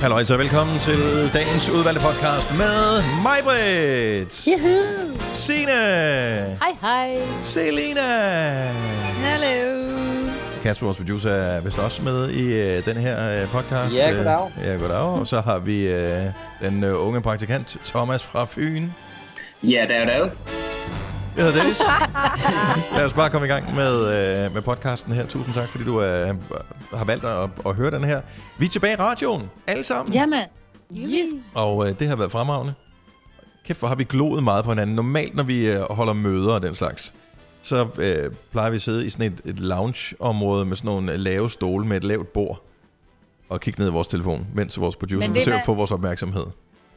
Halløj, så velkommen til dagens udvalgte podcast med mig, Britt, Juhu. Signe, Hej, hej. Selina. Hallo. Kasper, vores producer, er vist også med i uh, den her uh, podcast. Ja, goddag. Uh, ja, goddag. Og så har vi uh, den uh, unge praktikant, Thomas fra Fyn. Ja, det er det jo. Jeg hedder Dennis. Lad os bare komme i gang med, uh, med podcasten her. Tusind tak, fordi du uh, har valgt at, at høre den her. Vi er tilbage i radioen, alle sammen. Jamen. Yeah. Og øh, det har været fremragende. Kæft, hvor har vi gloet meget på hinanden. Normalt, når vi øh, holder møder og den slags, så øh, plejer vi at sidde i sådan et, et lounge-område med sådan nogle øh, lave stole med et lavt bord og kigge ned i vores telefon, mens vores producer forsøger at få vores opmærksomhed.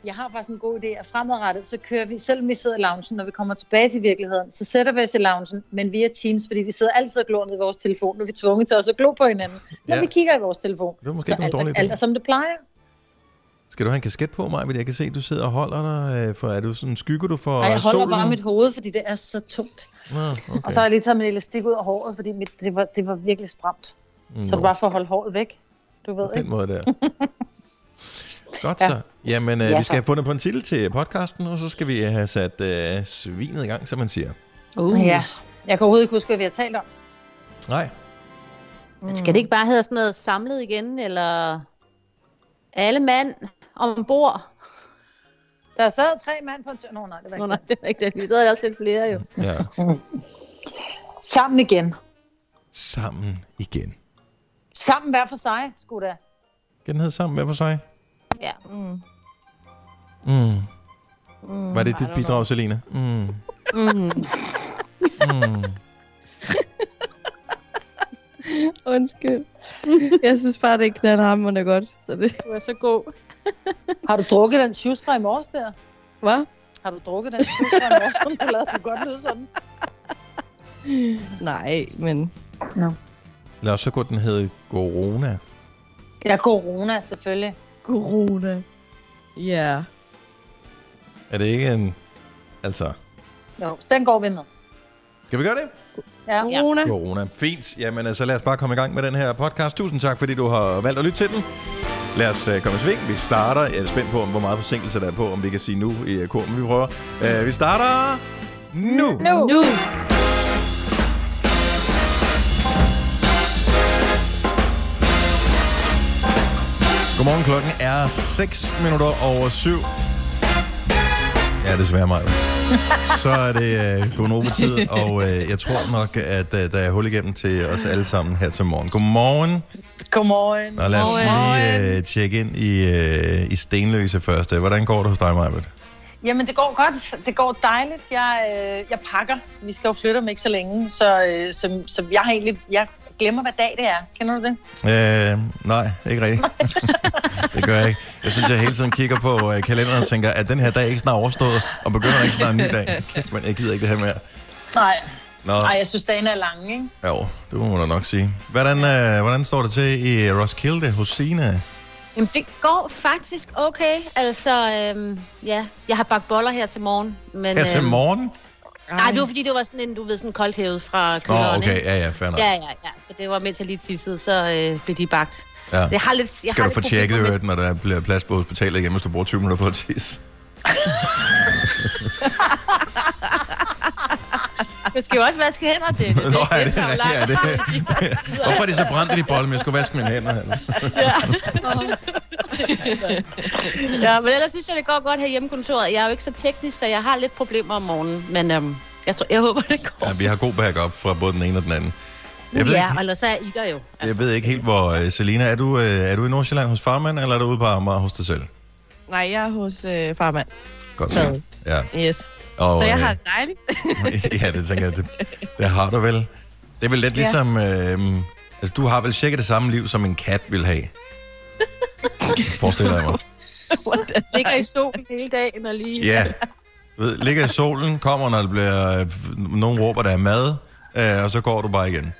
Jeg har faktisk en god idé, at fremadrettet, så kører vi, selvom vi sidder i loungen, når vi kommer tilbage til virkeligheden, så sætter vi os i loungen, men via Teams, fordi vi sidder altid og glor ned i vores telefon, nu er vi tvunget til også at glo på hinanden, når Ja. vi kigger i vores telefon. Det var måske så ikke alt, dårlig idé. alt er som det plejer. Skal du have en kasket på mig, fordi jeg kan se, at du sidder og holder dig? Øh, for, er du sådan, skygger du for Og jeg holder solen? bare mit hoved, fordi det er så tungt. Nå, okay. Og så har jeg lige taget min elastik ud af håret, fordi mit, det, var, det var virkelig stramt. Mm, Så er det bare for at holde håret væk. Du ved på den ikke? måde der. Godt Ja. så. Jamen, øh, Ja, vi skal så. have fundet på en titel til podcasten, og så skal vi have sat øh, svinet i gang, som man siger. Uh. Ja. Jeg kan overhovedet ikke huske, hvad vi har talt om. Nej, Men skal det ikke bare hedde sådan noget samlet igen, eller alle mand ombord? Der sad tre mand på en tør. Nå, nej, det var Nå, ikke nej, det er ikke det. Vi sidder også lidt flere jo. ja. Sammen igen. Sammen igen. Sammen hver for sig, skulle da. Skal den hedde sammen med for sig? Ja. Mm. Mm. Mm. Var det dit bidrag, Selina? Mm. Mm. Mm. Undskyld. Jeg synes bare, det er knaldhammerende godt. Så det Du er så god. Har du drukket den sjustra i morges der? var. Har du drukket den sjustra i morges, som du lavede? Det godt lyde sådan. Nej, men Lad os så gå, den hedde Corona. Ja, corona selvfølgelig. Corona. Ja. Er det ikke en... Altså... Jo, den går vi med. Skal vi gøre det? Ja. Corona. Corona. Fint. Jamen, altså lad os bare komme i gang med den her podcast. Tusind tak, fordi du har valgt at lytte til den. Lad os uh, komme i sving. Vi starter. Jeg er spændt på, om hvor meget forsinkelse der er på, om vi kan sige nu i uh, kor, men vi prøver. Uh, vi starter nu. Nu. Nu. Godmorgen, klokken er 6 minutter over 7. Ja, desværre mig. Så er det uh, Gonova-tid, og uh, jeg tror nok, at uh, der er hul igennem til os alle sammen her til morgen. Godmorgen, Godmorgen. og lad os lige uh, tjekke ind i, uh, i Stenløse først. Hvordan går det hos dig, Majbert? Jamen, det går godt. Det går dejligt. Jeg, øh, jeg pakker. Vi skal jo flytte om ikke så længe, så, øh, så, så jeg har egentlig... Jeg glemmer, hvad dag det er. Kender du det? Uh, nej, ikke rigtigt. det gør jeg ikke. Jeg synes, jeg hele tiden kigger på uh, kalenderen og tænker, at den her dag ikke snart overstået, og begynder ikke snart en ny dag. Kæft, men jeg gider ikke det her mere. Nej. Nå, Nej, jeg synes, dagen er lang, ikke? jo, det må man da nok sige. Hvordan, uh, hvordan står det til i Roskilde hos Signe? Jamen, det går faktisk okay. Altså, øhm, ja, jeg har bagt boller her til morgen. Men, Her til øhm, morgen? Nej, det var fordi, det var sådan en, du ved, sådan koldt hævet fra Nå, køleren, okay, ikke? ja, ja, fair nok. Ja, ja, ja. Så det var mens jeg lige tissede, så øh, blev de bagt. Ja. Jeg har lidt, jeg Skal har du få tjekket, problemer hørt, når der bliver plads på hospitalet igen, hvis du bruger 20 minutter på at tisse? Jeg skal jo også vaske hænder, det. det, Nå, er det, lang ja, det. Hvorfor er de så brændt i de bolle, men jeg skulle vaske mine hænder? Altså. Ja, men ellers synes jeg, det går godt her hjemme kontoret. Jeg er jo ikke så teknisk, så jeg har lidt problemer om morgenen. Men øhm, jeg, tror, jeg håber, det går. Ja, vi har god backup fra både den ene og den anden. Jeg ved, ja, ikke, og ellers så er I der jo. jeg ved ikke helt, hvor... Uh, Selina, er du, uh, er du i Nordsjælland hos farmand, eller er du ude på Amager hos dig selv? Nej, jeg er hos øh, farmand. Godt Så. Så. Ja. Yes. Og, så jeg øh, har det dejligt. ja, det tænker jeg, det, det har du vel. Det er vel lidt Ja. ligesom... Øh, altså, du har vel cirka det samme liv, som en kat vil have. Forestiller jeg mig. Ligger i solen hele dagen og lige... Ja. Du ved, ligger i solen, kommer, når der bliver... Øh, nogen råber, der er mad, øh, og så går du bare igen.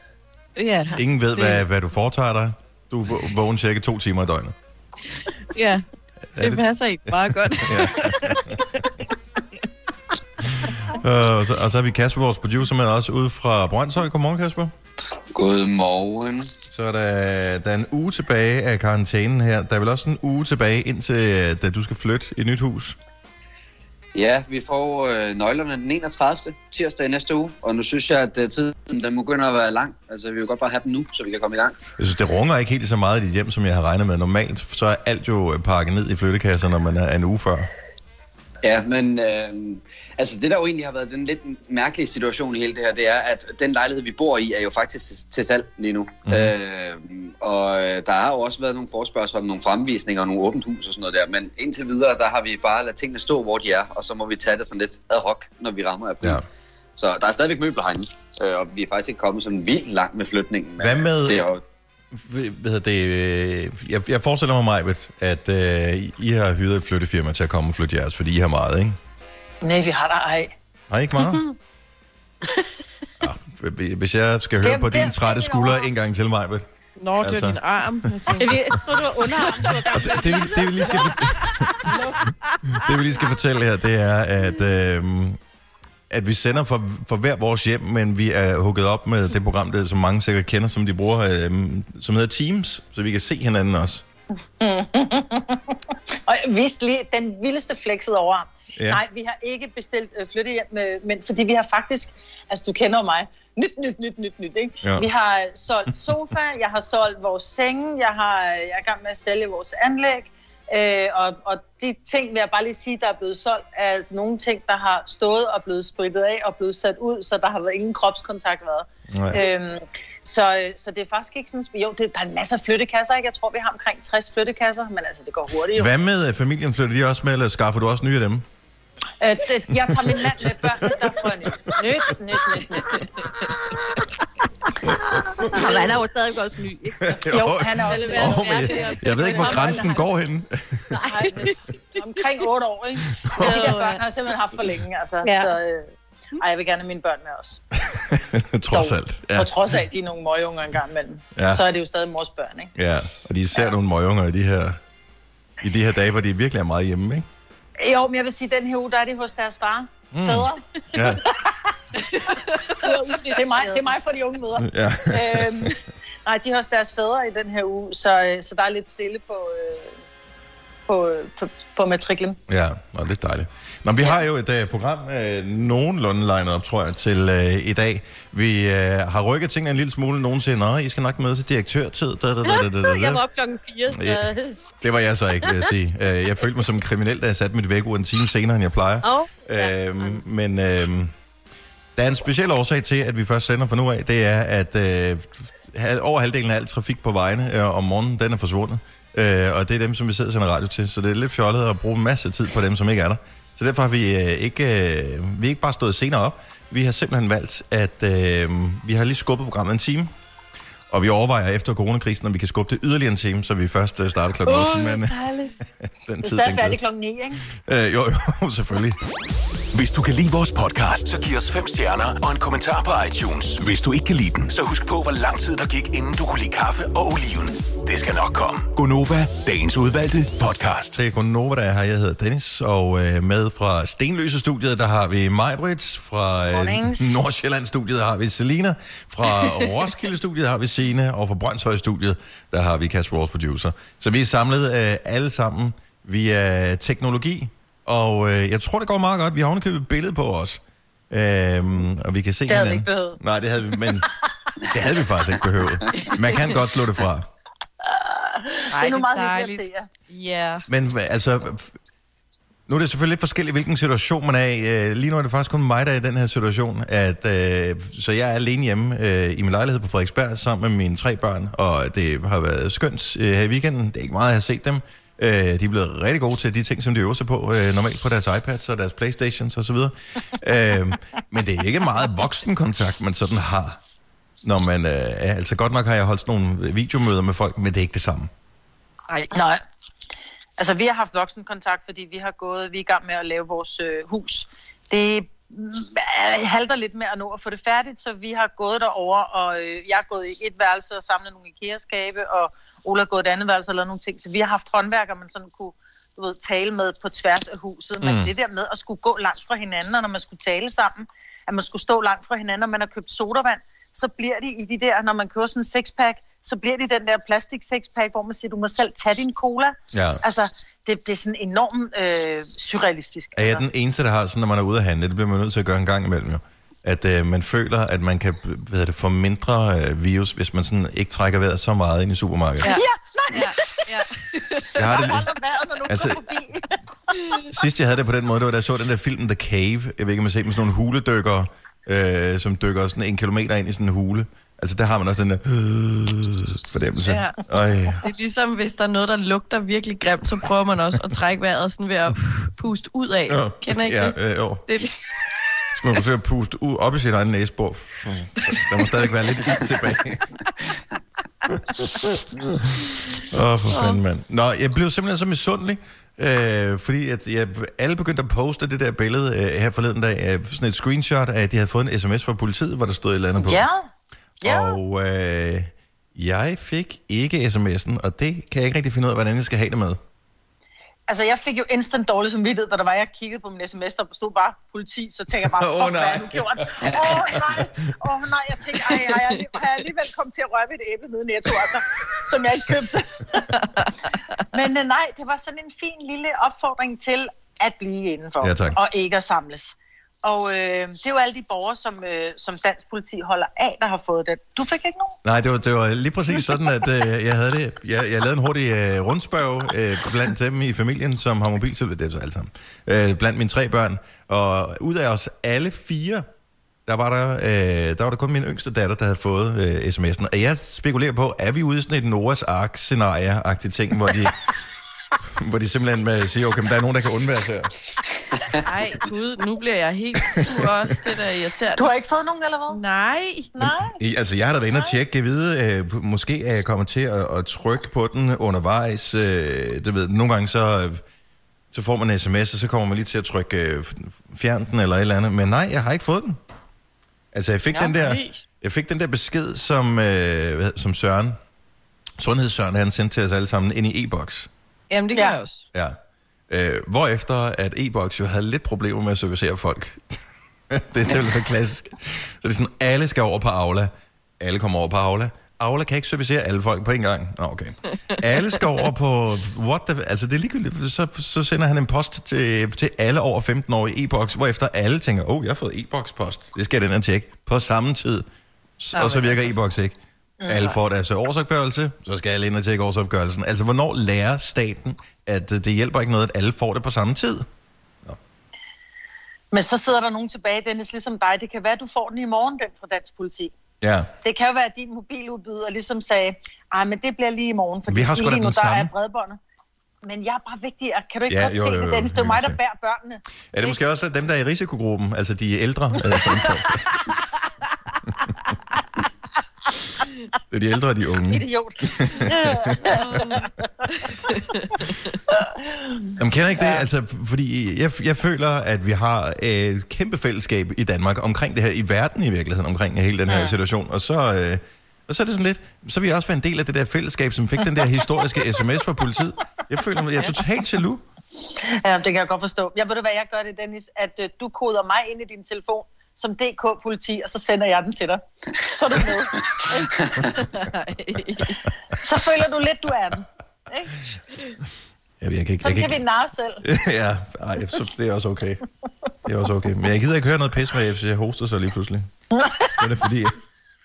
ja, Ingen ved, Det- hvad, hvad du foretager dig. Du er vå- vågen cirka to timer i døgnet. ja. Er Det det- passer ikke meget godt. Ja. Øh, og, så, og så har vi Kasper, vores producer, med os ude fra Brøndshøj. Godmorgen, Kasper. Godmorgen. Så er der, der er en uge tilbage af karantænen her. Der er vel også en uge tilbage, indtil da du skal flytte i et nyt hus. Ja, vi får øh, nøglerne den 31. tirsdag i næste uge, og nu synes jeg, at øh, tiden den begynder at være lang. Altså, vi vil godt bare have den nu, så vi kan komme i gang. Jeg synes, det runger ikke helt så meget i dit hjem, som jeg har regnet med. Normalt så er alt jo pakket ned i flyttekasser, når man er en uge før. Ja, men øh, altså det der jo egentlig har været den lidt mærkelige situation i hele det her, det er, at den lejlighed, vi bor i, er jo faktisk til salg lige nu. Mm. Øh, og der har jo også været nogle forspørgsler om nogle fremvisninger og nogle åbent hus og sådan noget der, men indtil videre, der har vi bare ladet tingene stå, hvor de er, og så må vi tage det sådan lidt ad hoc, når vi rammer af ja. Så der er stadigvæk møbler herinde, øh, og vi er faktisk ikke kommet sådan vildt langt med flytningen. Hvad med... Det er jo, hvad det, øh, jeg, jeg forestiller mig, Majbet, at øh, I har hyret et flyttefirma til at komme og flytte jeres, fordi I har meget, ikke? Nej, vi har der ej. Har I ikke meget? ja, hvis jeg skal høre Det- på det dine trætte skuldre en gang til, Majbet. Nå, det Altså. din arm. Jeg Jeg, tror, det var underarm. du var gang det, det, vi- det, vi lige skal, det, vi lige skal fortælle her, det er, at, øh, at vi sender for, for hver vores hjem, men vi er hugget op med det program, der, som mange sikkert kender, som de bruger, øh, som hedder Teams, så vi kan se hinanden også. Og vidste lige den vildeste flexet over. Ja. Nej, vi har ikke bestilt øh, flyttehjem, med, men fordi vi har faktisk, altså du kender mig, nyt, nyt, nyt, nyt, nyt, ikke? Ja. Ja. Vi har solgt sofa, jeg har solgt vores senge, jeg, har, jeg er i gang med at sælge vores anlæg, øh, og, og de ting vil jeg bare lige sige, der er blevet solgt, er nogle ting, der har stået og blevet spritet af og blevet sat ud, så der har været ingen kropskontakt været. Nej. Øhm, så, øh, så det er faktisk ikke sådan... Jo, det, der er en masse flyttekasser, ikke? Jeg tror, vi har omkring 60 flyttekasser, men altså, det går hurtigt jo. Hvad med øh, familien? Flytter de også med, eller skaffer du også nye af dem? Øh, det, jeg tager min mand med børnene, der får jeg nyt. Nyt, nyt, nyt, nyt. Og han er jo stadig også ny, ikke? Så. Jo, han er også... Åh, men jeg, jeg ved ikke, hvor grænsen går hen. Nej, omkring 8 år, ikke? Og de der børn har simpelthen haft for længe, altså. Ja. Så, øh, ej, jeg vil gerne have mine børn med også. Trods Dog. alt. Ja. Ja. På trods af, at de er nogle møgeunger engang imellem. Ja. Ja. Så er det jo stadig mors børn, ikke? ja, og de er især nogle møgunger i de her i de her dage, hvor de virkelig er meget hjemme, ikke? Jo, men jeg vil sige, den her uge, der er de hos deres far. Mm. Fædre. Ja, Det er, mig, det er mig for de unge mødre. ja. øhm, nej, de har også deres fædre i den her uge, så, øh, så der er lidt stille på, øh, på, øh, på, på matriklen. Ja, og lidt dejligt. Nå, vi har jo et uh, program uh, nogenlunde legnet op, tror jeg, til uh, i dag. Vi uh, har rykket tingene en lille smule. Nogen siger, nå, I skal nok møde til direktørtid. Da, da, da, da, da, da. Jeg var op klokken 4, så... Ja. Det var jeg så ikke, vil jeg sige. Uh, jeg følte mig som en kriminel, da jeg satte mit vækkeur en time senere, end jeg plejer. Åh, ja. Øhm, men øhm, der er en speciel årsag til, at vi først sender for nu af. Det er, at øh, over halvdelen af al trafik på vejene øh, om morgenen, den er forsvundet. Øh, og det er dem, som vi sidder og sender radio til. Så det er lidt fjollet at bruge en masse tid på dem, som ikke er der. Så derfor har vi øh, ikke, øh, vi er ikke bare stået senere op. Vi har simpelthen valgt, at øh, vi har lige skubbet programmet en time. Og vi overvejer efter coronakrisen, om vi kan skubbe det yderligere en time, så vi først øh, starter klokken 8. Men øh, den Det er tid, stadig den færdig klokken 9, ikke? Øh, jo, jo, selvfølgelig. Hvis du kan lide vores podcast, så giv os fem stjerner og en kommentar på iTunes. Hvis du ikke kan lide den, så husk på, hvor lang tid der gik, inden du kunne lide kaffe og oliven. Det skal nok komme. Gonova, dagens udvalgte podcast. til Gonova, der er her. Jeg hedder Dennis, og øh, med fra Stenløse studiet, der har vi Majbrit. Fra øh. Nordsjælland studiet har vi Selina. Fra Roskilde studiet har vi Signe. Og fra Brøndshøj studiet, der har vi Kasper, vores producer. Så vi er samlet øh, alle sammen via teknologi. Og øh, jeg tror, det går meget godt. Vi har ovenikøbet et billede på os. Øhm, og vi kan se Det havde vi ikke behøvet. Nej, det havde vi, men det havde vi faktisk ikke behøvet. Man kan godt slå det fra. Ej, Det er nu meget hyggeligt at se jer. Ja. Men hva- altså, f- nu er det selvfølgelig lidt forskelligt, hvilken situation man er i. Øh, lige nu er det faktisk kun mig, der er i den her situation. At, øh, så jeg er alene hjemme øh, i min lejlighed på Frederiksberg sammen med mine tre børn, og det har været skønt øh, her i weekenden. Det er ikke meget, jeg har set dem. Øh, de er blevet rigtig gode til de ting, som de øver sig på, øh, normalt på deres iPads og deres Playstations osv. øh, men det er ikke meget voksenkontakt, man sådan har. Når man, øh, er- altså godt nok har jeg holdt sådan nogle videomøder med folk, men det er ikke det samme. Nej. Nej. Altså, vi har haft voksenkontakt, fordi vi har gået, vi er i gang med at lave vores øh, hus. Det øh, halter lidt med at nå at få det færdigt, så vi har gået derover og øh, jeg har gået i et værelse og samlet nogle IKEA-skabe, og Ola har gået et andet værelse og lavet nogle ting. Så vi har haft håndværker, man sådan kunne du ved, tale med på tværs af huset. Men Mm. det der med at skulle gå langt fra hinanden, og når man skulle tale sammen, at man skulle stå langt fra hinanden, og man har købt sodavand, så bliver de i de der, når man køber sådan en sexpack, så bliver de den der plastik sexpack, hvor man siger, du må selv tage din cola. Ja. Altså, det, det er sådan enormt øh, surrealistisk. Er jeg altså. den eneste, der har sådan, når man er ude at handle, det bliver man nødt til at gøre en gang imellem jo, at øh, man føler, at man kan hvad det, få mindre øh, virus, hvis man sådan ikke trækker vejret så meget ind i supermarkedet. Ja. Ja, nej, Ja, ja. Jeg har det, du Altså-. Sidst jeg havde det på den måde, det var da jeg så den der film The Cave. Jeg ved ikke, om I har set med sådan nogle huledykkere, øh, som dykker sådan en kilometer ind i sådan en hule. Altså der har man også den der øh, fornemmelse. Ja. Øj. Det er ligesom, hvis der er noget, der lugter virkelig grimt, så prøver man også at trække vejret sådan ved at puste ud af. Ja. Kender I ikke ja, det? øh, jo. det? Så man forsøger at puste ud, op i sit egen næsebor. Der må stadig være lidt ild tilbage. Åh, oh, for fanden, mand. Nå, jeg blev simpelthen så misundelig, øh, fordi at jeg, alle begyndte at poste det der billede øh, her forleden dag, øh, sådan et screenshot af, at de havde fået en sms fra politiet, hvor der stod et eller andet på. Ja, ja. Og øh, jeg fik ikke sms'en, og det kan jeg ikke rigtig finde ud af, hvordan jeg skal have det med. Altså, jeg fik jo instant dårlig samvittighed, da der var, jeg kiggede på min sms, der stod bare politi, så tænker jeg bare, fuck, hvad nej. har du gjort? Åh, oh, nej, åh, oh, nej, jeg tænker, ej, ej, jeg, har jeg alligevel kommet til at røre ved et æble nede Netto, altså, som jeg ikke købte. Men øh, nej, det var sådan en fin lille opfordring til at blive indenfor, Ja, tak. og ikke at samles. Og øh, det er jo alle de borgere, som, øh, som dansk politi holder af, der har fået det. Du fik ikke nogen? Nej, det var, det var lige præcis sådan, at øh, jeg havde det. Jeg, jeg lavede en hurtig øh, rundspørg øh, blandt dem i familien, som har mobiltelefon, det er så alle sammen, øh, blandt mine tre børn. Og ud af os alle fire, der var der, øh, der var der kun min yngste datter, der havde fået øh, sms'en. Og jeg spekulerer på, er vi ude i sådan et Noras Ark-scenarie-agtigt ting, hvor de, hvor de simpelthen øh, siger, okay, men der er nogen, der kan undvære sig her. Ej, gud, nu bliver jeg helt sur også. Det der er irriterende. Du har ikke fået nogen, eller hvad? Nej. Nej. I, altså, jeg har da været inde og tjekke, jeg ved, øh, måske er jeg kommet til at, at trykke på den undervejs. Øh, det ved, nogle gange så, øh, så får man en sms, og så kommer man lige til at trykke øh, fjern den eller et eller andet. Men nej, jeg har ikke fået den. Altså, jeg fik, Ja, den, der, jeg fik den der besked, som, øh, som Søren, Sundhedssøren, han sendte til os alle sammen ind i e-boks. Jamen, det gør Ja. jeg også. Ja. Øh, hvorefter at e-boks jo havde lidt problemer med at servicere folk. det er simpelthen så klassisk. Så det er sådan, alle skal over på Aula. Alle kommer over på Aula. Aula kan ikke servicere alle folk på en gang. Nå, okay. Alle skal over på... What the, altså, det er ligegyldigt. Så, så sender han en post til, til alle over 15 år i e-boks, hvorefter alle tænker, åh, oh, jeg har fået e-boks-post. Det skal jeg den og tjekke. På samme tid. Og så virker altså. e-boks ikke. Alle får deres årsopgørelse, så skal alle ind og tjekke årsopgørelsen. Altså, hvornår lærer staten, at øh, det hjælper ikke noget, at alle får det på samme tid? Men så sidder der nogen tilbage, Dennis, ligesom dig. Det kan være, at du får den i morgen, den fra dansk politi. Ja. Det kan jo være, at din mobiludbyder ligesom sagde, ej, men det bliver lige i morgen, fordi Vi har sgu lige nu, der samme. er bredbåndet. Men jeg er bare vigtig. Kan du ikke Ja, godt jo, se jo, det, jo, Dennis? Det er mig, der bærer børnene. Er det måske også dem, der er i risikogruppen, altså de ældre? Øh. det er de ældre og de unge. Idiot. Jamen, kender ikke det? Altså, fordi jeg, jeg føler, at vi har et kæmpe fællesskab i Danmark omkring det her, i verden i virkeligheden, omkring hele den her ja. situation. Og så, øh, og så er det sådan lidt, så vil jeg også være en del af det der fællesskab, som fik den der historiske sms fra politiet. Jeg føler, mig- jeg er totalt jaloux. Ja, det kan jeg godt forstå. Jeg ved du hvad, jeg gør det, Dennis, at øh, du koder mig ind i din telefon som DK-politi, og så sender jeg den til dig. Så er du med. ikke? så føler du lidt, du er den. Ikke? Jeg, jeg kan ikke, Sådan jeg kan vi kan narre selv. ja, ej, så, det er også okay. Det er også okay. Men jeg gider ikke høre noget pis med, hvis jeg hoster så lige pludselig. Det er det, fordi jeg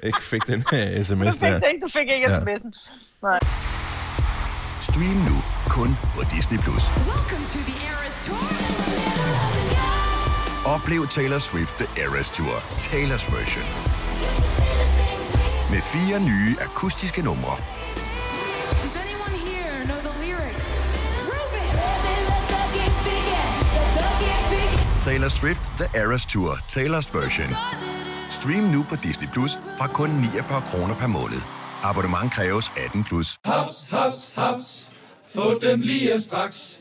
ikke fik den her sms Du fik der. det ikke, du fik ikke Ja. sms'en. Nej. Stream nu kun på Disney+. Plus. Oplev Taylor Swift The Eras Tour, Taylor's version. Med fire nye akustiske numre. Taylor Swift The Eras Tour, Taylor's version. Stream nu på Disney Plus fra kun 49 kroner per måned. Abonnement kræves 18 plus. Haps, haps, haps. Få dem lige straks.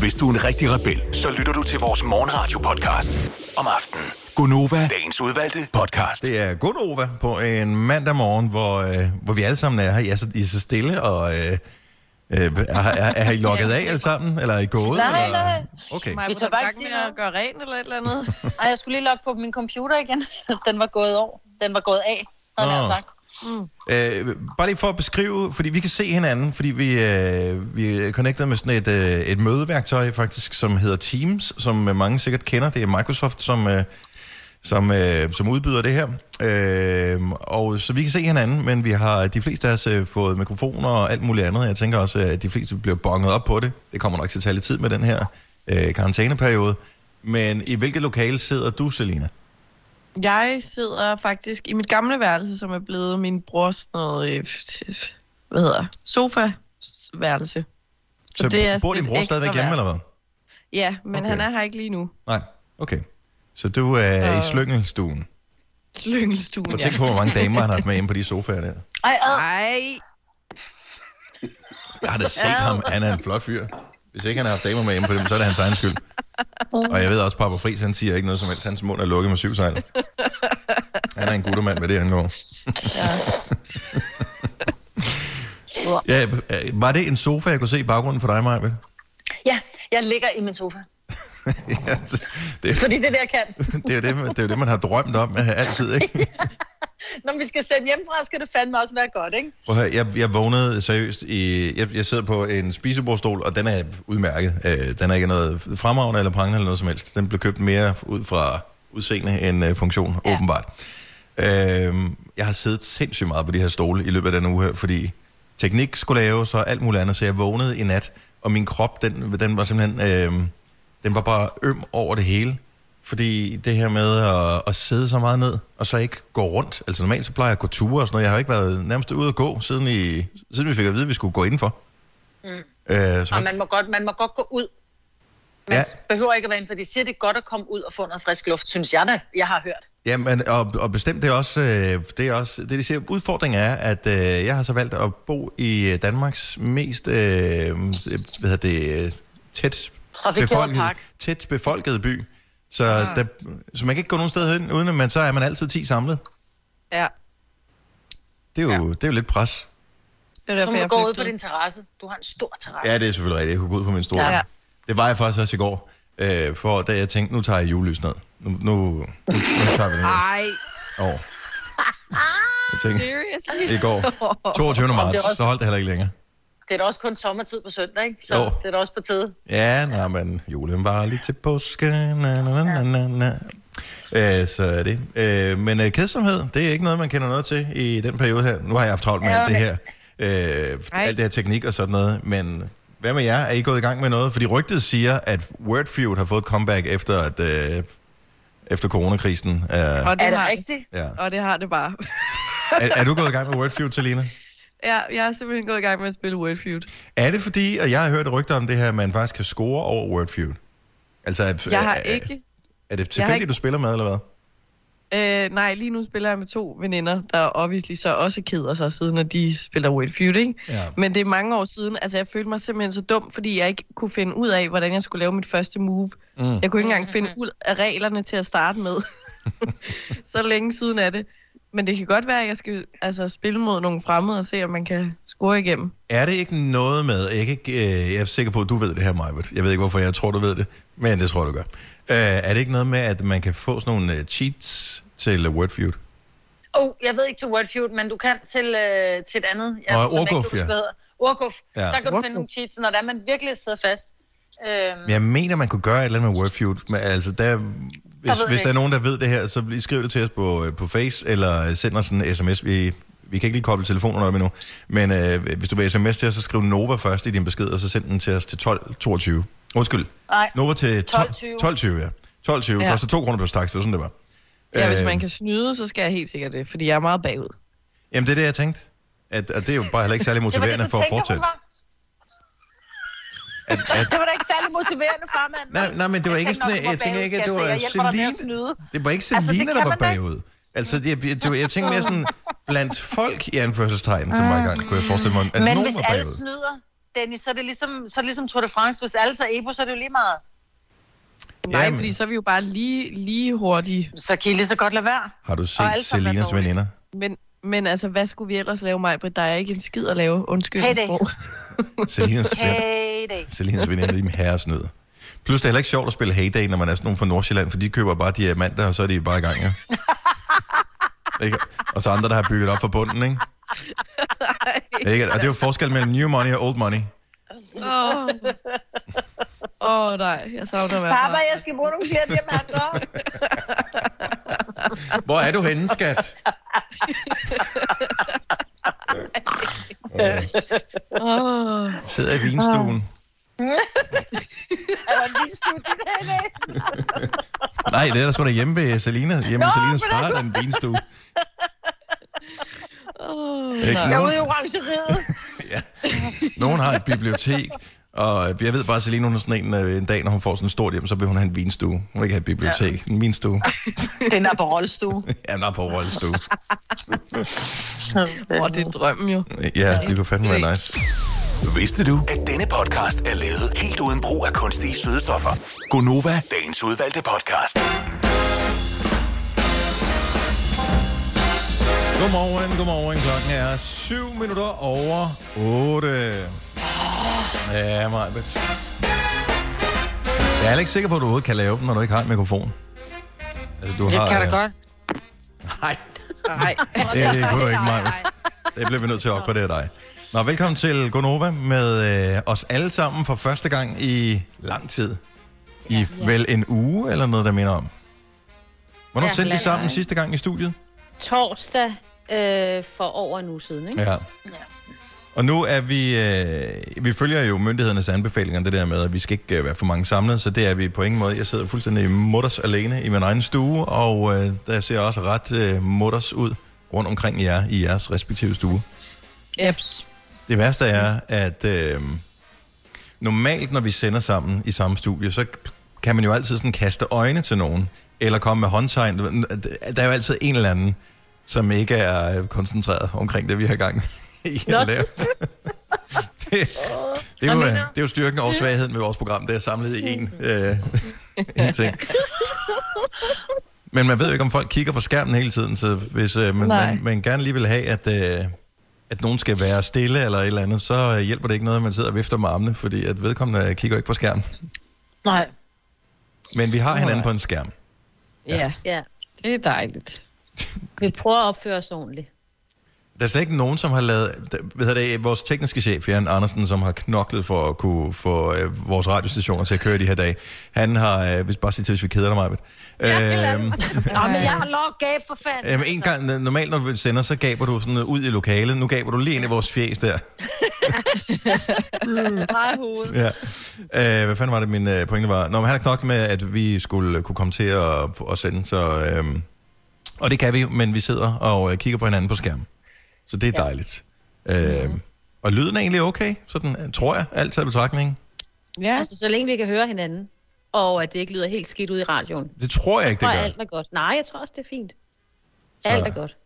Hvis du er en rigtig rebel, så lytter du til vores morgenradio-podcast om aftenen. Gunova, dagens udvalgte podcast. Det er Gunova på en mandag morgen, hvor, øh, hvor vi alle sammen er her. I er så, I er så stille, og øh, øh, er, er, er I logget af alle sammen? Eller er I gået? Nej, eller? nej. Okay. Vi tør bare ikke sige med at gøre rent eller et eller andet. Ej, jeg skulle lige logge på min computer igen. Den var gået over. Den var gået af, havde jeg Nå. Mm. Øh, bare lige for at beskrive, fordi vi kan se hinanden, fordi vi, øh, vi er connected med sådan et, øh, et mødeværktøj faktisk, som hedder Teams, som øh, mange sikkert kender. Det er Microsoft, som, øh, som, øh, som udbyder det her. Øh, og så vi kan se hinanden, men vi har de fleste af os øh, fået mikrofoner og alt muligt andet. Jeg tænker også, at de fleste bliver bonget op på det. Det kommer nok til at tage lidt tid med den her øh, karantæneperiode. Men i hvilket lokale sidder du, Selina? Jeg sidder faktisk i mit gamle værelse, som er blevet min brors noget, øh, hvad hedder, sofa-værelse. Så, så det er bor din bror stadigvæk hjemme, eller hvad? Ja, men Okay. han er her ikke lige nu. Nej, okay. Så du er Så- i slyngelstuen. Slyngelstuen, Og tænk på, hvor mange damer han har haft med inde på de sofaer der. Ej, ad. Ej, Jeg har da set ham. Han er en flot fyr. Hvis ikke han har haft damer med inde på dem, så er det hans egen skyld. Og jeg ved også, at Papa Friis, han siger ikke noget som helst. Hans mund er lukket med syv sejl. Han er en guttermand, hvad det angår. Ja, øh, var det en sofa, jeg kunne se i baggrunden for dig, Maja? Ja, jeg ligger i min sofa. ja, det, Fordi det er det, jeg kan. det, er det, man- det er jo det, man har drømt om altid, ikke? Når vi skal sende hjemmefra, skal det fandme også være godt, ikke? Prøv høre, jeg, jeg vågnede seriøst i... Jeg, jeg sidder på en spisebordstol, og den er udmærket. Øh, den er ikke noget fremragende eller prangende eller noget som helst. Den blev købt mere ud fra udseende end øh, funktion, ja. åbenbart. Øh, jeg har siddet sindssygt meget på de her stole i løbet af den uge her, fordi teknik skulle laves og alt muligt andet, så jeg vågnede i nat, og min krop, den, den var simpelthen... Øh, den var bare øm over det hele. Fordi det her med at, at sidde så meget ned, og så ikke gå rundt. Altså normalt så plejer jeg at gå ture og sådan noget. Jeg har ikke været nærmest ude at gå, siden, i, siden vi fik at vide, at vi skulle gå indenfor. Mm. Øh, så Og man må, godt, man må godt gå ud. Man Ja. behøver ikke at være inde, for de siger, det er godt at komme ud og få noget frisk luft, synes jeg da, jeg har hørt. Ja, men, og, og bestemt det er også, øh, det er også, det de siger, udfordringen er, at øh, jeg har så valgt at bo i øh, Danmarks mest, øh, hvad hedder det, tæt befolket, park. tæt befolket by. Så, ah. der, så man kan ikke gå nogen steder hen, uden at man, så er man altid 10 samlet. ja. Det er jo, ja. det er jo lidt pres. Det er Så må du gå ud på din terrasse. Du har en stor terrasse. Ja, det er selvfølgelig rigtigt. Jeg kunne gå ud på min store. Ja. Ja. Det var jeg faktisk også i går, øh, for da jeg tænkte, nu tager jeg julelys ned. Nu, nu, nu, nu tager vi det ned. Ej, over. Jeg tænkte, seriously? i går, 22. Det er marts, så holdt det heller ikke længere. Det er da også kun sommertid på søndag, ikke? Så Jo. det er da også på tide. Ja, nej, men julen var lige til påske. Na, na, na, na, na. Øh, så er det. Øh, men øh, kedsomhed, det er ikke noget, man kender noget til i den periode her. Nu har jeg haft travlt med Ja, alt det her. okay. Øh, alt det her teknik og sådan noget. Men hvad med jer? Er I gået i gang med noget? Fordi rygtet siger, at Wordfeud har fået et comeback efter, at, øh, efter coronakrisen. Er, Og det Er det har, rigtigt? ja. Og det har det bare. er, er du gået i gang med Wordfeud, Selina? Ja, jeg er simpelthen gået i gang med at spille Wordfeud. Er det fordi, at jeg har hørt rygter om det her, at man faktisk kan score over Wordfeud? Altså, at, Jeg har er, ikke... Er det tilfældigt, ikke- du spiller med, eller hvad? Øh, nej, lige nu spiller jeg med to veninder, der obviously så også keder sig, siden at de spiller Wordfeud, ikke? Ja. Men det er mange år siden. Altså, jeg følte mig simpelthen så dum, fordi jeg ikke kunne finde ud af, hvordan jeg skulle lave mit første move. Mm. Jeg kunne ikke engang finde ud af reglerne til at starte med. så længe siden er det. Men det kan godt være, at jeg skal altså, spille mod nogle fremmede og se, om man kan score igennem. Er det ikke noget med, jeg, ikke, øh, jeg er sikker på, at du ved det her, Majbert. Jeg ved ikke, hvorfor jeg tror, du ved det, men det tror du gør. Øh, er det ikke noget med, at man kan få sådan nogle øh, cheats til øh, Wordfeud? Oh, jeg ved ikke til Wordfeud, men du kan til, øh, til et andet. Jeg Orguf, ikke husker, ja. Orguf. Ja. Der kan du Orguf. finde nogle cheats, når der man virkelig sidder fast. Øhm, Men jeg mener, man kunne gøre et eller andet med Wordfeud. Men, altså, der, hvis, hvis det der er nogen, der ved det her, så lige skriv det til os på, øh, på Face, eller send os en sms. Vi, vi kan ikke lige koble telefonen op endnu. Men øh, hvis du vil sms til os, så skriv Nova først i din besked, og så send den til os til 12.22. Undskyld. nej, Nova til 12, 12.20. 12.20, ja. 12.20 ja. Koster 2 kroner plus tax, det var sådan, det var. Ja, hvis man kan snyde, så skal jeg helt sikkert det, fordi jeg er meget bagud. Jamen, det er det, jeg tænkte. At, at det er jo bare heller ikke særlig det motiverende det, du for at hun fortsætte. var. At, at, Det var da ikke særlig motiverende, farmand. nej, nej, men det var Jeg ikke sådan, du jeg tænker ikke, at det var Celine. Det var ikke Altså, det Selina, kan der var bagud. Altså, jeg, jeg, jeg, jeg tænker mere sådan, blandt folk i anførselstegn, som var i gang, kunne jeg forestille mig, at Men nogen hvis var alle bagud. snyder, Dennis, så er, det ligesom, så er det ligesom Tour de France. Hvis alle tager Ebo, så er det jo lige meget. Nej, Jamen. fordi så er vi jo bare lige, lige hurtige. Så kan I lige så godt lade være. Har du set alle er Selinas dårlige. veninder? Men, men altså, hvad skulle vi ellers lave, mig? Der er ikke en skid at lave. Undskyld. Hey, det. Selinas, Heyday. Selinas veninder, de er herresnød. Plus, det er heller ikke sjovt at spille Heyday, når man er sådan nogen fra Nordsjælland, for de køber bare diamanter, og så er de bare i gang, ja. ikke? Og så andre, der har bygget op for bunden, ikke? ikke? Og det er jo forskel mellem new money og old money. Åh, oh. oh, nej. Jeg savner være Papa, jeg skal bruge nogle flere diamanter. Hvor er du henne, skat? Åh. Sidder i vinstuen. er der en lille studie derinde? Nej, det er der sgu da hjemme ved Selina. Hjemme ved Selinas far, den vinstue. Åh, Ikke? Jeg er ude i orangeriet. nogen har et bibliotek, og jeg ved bare, at Selina hun er sådan en, øh, en dag, når hun får sådan et stort hjem, så vil hun have en vinstue. Hun vil ikke have et bibliotek, en vinstue. Den er på rollestue. Ja, den er på rollestue. Åh, det er drømmen jo. Ja, det kunne fandme være nice. Vidste du, at denne podcast er lavet helt uden brug af kunstige sødestoffer? Gonova, dagens udvalgte podcast. Godmorgen, godmorgen. Klokken er 7 minutter over 8. Ja, Majbet. Jeg er ikke sikker på, at du overhovedet kan lave dem, når du ikke har en mikrofon. Altså, du Det har, kan da øh, godt. Nej, Nej. det, det kunne du ikke, Majbet. Det bliver vi nødt til at opgradere dig. Nå, velkommen til Gonova med øh, os alle sammen for første gang i lang tid. I vel en uge eller noget, der minder om. Hvornår Ja, sendte vi sammen sidste gang i studiet? Torsdag øh, for over en uge siden, ikke? Ja. Og nu er vi, øh, vi følger jo myndighedernes anbefalinger, det der med, at vi skal ikke øh, være for mange samlet, så det er vi på ingen måde. Jeg sidder fuldstændig mutters alene i min egen stue, og øh, der ser også ret øh, mutters ud rundt omkring jer i jeres respektive stue. Eps. Det værste er, at øh, normalt, når vi sender sammen i samme studie, så kan man jo altid sådan kaste øjne til nogen, eller komme med håndtegn. Der er jo altid en eller anden, som ikke er koncentreret omkring det, vi har gang i at lave. det, det, er jo, det er jo styrken og svagheden med vores program, det er samlet i en, øh, en ting. Men man ved jo ikke, om folk kigger på skærmen hele tiden, så hvis øh, man, Nej. man, man gerne lige vil have, at, øh, at nogen skal være stille eller et eller andet, så øh, hjælper det ikke noget, at man sidder og vifter med armene, fordi at vedkommende kigger ikke på skærmen. Nej. Men vi har hinanden på en skærm. Ja, Ja. det er dejligt. Vi prøver at opføre os ordentligt. Der er slet ikke nogen, som har lavet... der- hedder det, vores tekniske chef, Jan Andersen, som har knoklet for at kunne få øh, vores radiostationer til at køre de her dage. Han har... Øh, hvis bare sige til, hvis vi keder dig, Majbet. Øhm, Nå, men jeg har lov at gabe for fanden. øhm, en gang, normalt når du sender, så gaber du sådan ud i lokalet. Nu gaber du lige ind i vores fjes der. Drej hovedet. Ja. Øh, hvad fanden var det, min øh, pointe var? Nå, men han har knoklet med, at vi skulle kunne komme til at, at sende, så... Øh, og det kan vi, men vi sidder og øh, kigger på hinanden på skærmen. Så det er dejligt. Øh, og lyden er egentlig okay, sådan øh, tror jeg, alt taget i betragtning. Ja, Altså, så længe vi kan høre hinanden, og at det ikke lyder helt skidt ud i radioen. Det tror jeg ikke, det gør. alt er godt. Nej, jeg tror også, det er fint. Alt er godt.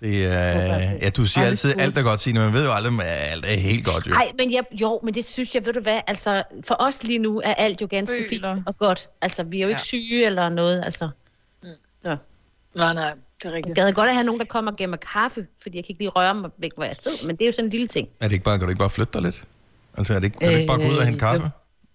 Det er, ja, du siger er altid, alt er godt, Signe, men man ved jo aldrig, om alt er helt godt, jo. Nej, men jeg, jo, men det synes jeg, ved du hvad, altså for os lige nu er alt jo ganske Føler. fint og godt. Altså, vi er jo ikke Ja. syge eller noget, altså. Så. Nej, nej, det er Jeg rigtigt. gad godt at have nogen, der kommer og giver mig kaffe, fordi jeg kan ikke lige røre mig væk, hvor jeg sidder, men det er jo sådan en lille ting. Er det ikke bare, kan du ikke bare flytte dig lidt? Altså, er det ikke, kan du ikke bare gå ud og hente Øh, kaffe?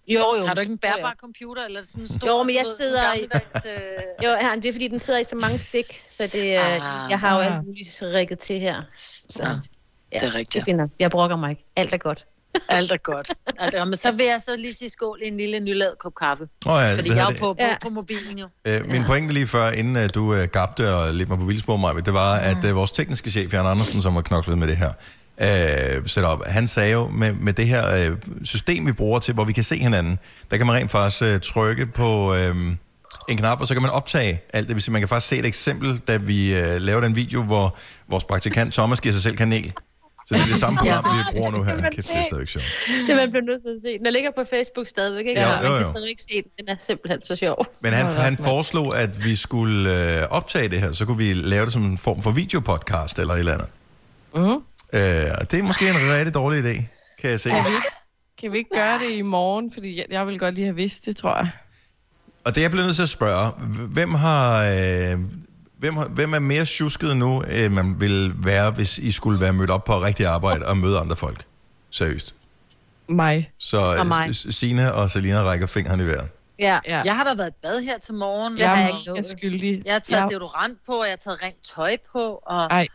Jo, jo. Har du ikke en bærbar computer, eller sådan en stor... Jo, men jeg sidder i- øh, Jo, ja, det er fordi, den sidder i så mange stik, så det, ah, Ah. jeg har jo Ah. alt muligt rigget til her. Så, Ja, ja, det er rigtigt. Det finder. Jeg brokker mig ikke. Alt er godt. Alt er godt. Alt er, godt. men så vil jeg så lige sige skål i en lille nylavet kop kaffe. Oh, ja, Fordi jeg er jo på, på, Ja. på mobilen jo. Øh, min pointe lige før, inden uh, du uh, gabte og lidt mig på vildspor, mig, det var, at uh, vores tekniske chef, Jan Andersen, som har knoklet med det her, uh, setup, han sagde jo, med, med det her uh, system, vi bruger til, hvor vi kan se hinanden, der kan man rent faktisk uh, trykke på uh, en knap, og så kan man optage alt det. Man kan faktisk se et eksempel, da vi uh, lavede en video, hvor vores praktikant Thomas giver sig selv kanel. Så det er det samme program, vi bruger nu her. Det kan Kæft, man det er stadigvæk sjovt. Det man bliver nødt til at se. Den ligger på Facebook stadigvæk, ikke? Ja, Og man jo, kan jo. stadigvæk se den. Den er simpelthen så sjov. Men han, han foreslog, at vi skulle øh, optage det her, så kunne vi lave det som en form for videopodcast eller et eller andet. Mm. Øh, det er måske en rigtig dårlig idé, kan jeg se. Kan, vi ikke, kan vi ikke gøre det i morgen? Fordi jeg, jeg vil godt lige have vidst det, tror jeg. Og det er jeg blevet nødt til at spørge, hvem har... Øh, Hvem, hvem er mere tjusket nu, end man ville være, hvis I skulle være mødt op på rigtig arbejde og møde andre folk? Seriøst. Mig. Så Og mig. øh, Sina og Selina rækker fingeren i vejret. Ja. Ja. Jeg har da været i bad her til morgen. Jeg har er ikke skyldig. Jeg har taget Jeg- deodorant på, og jeg har taget rent tøj på. Og... Ej.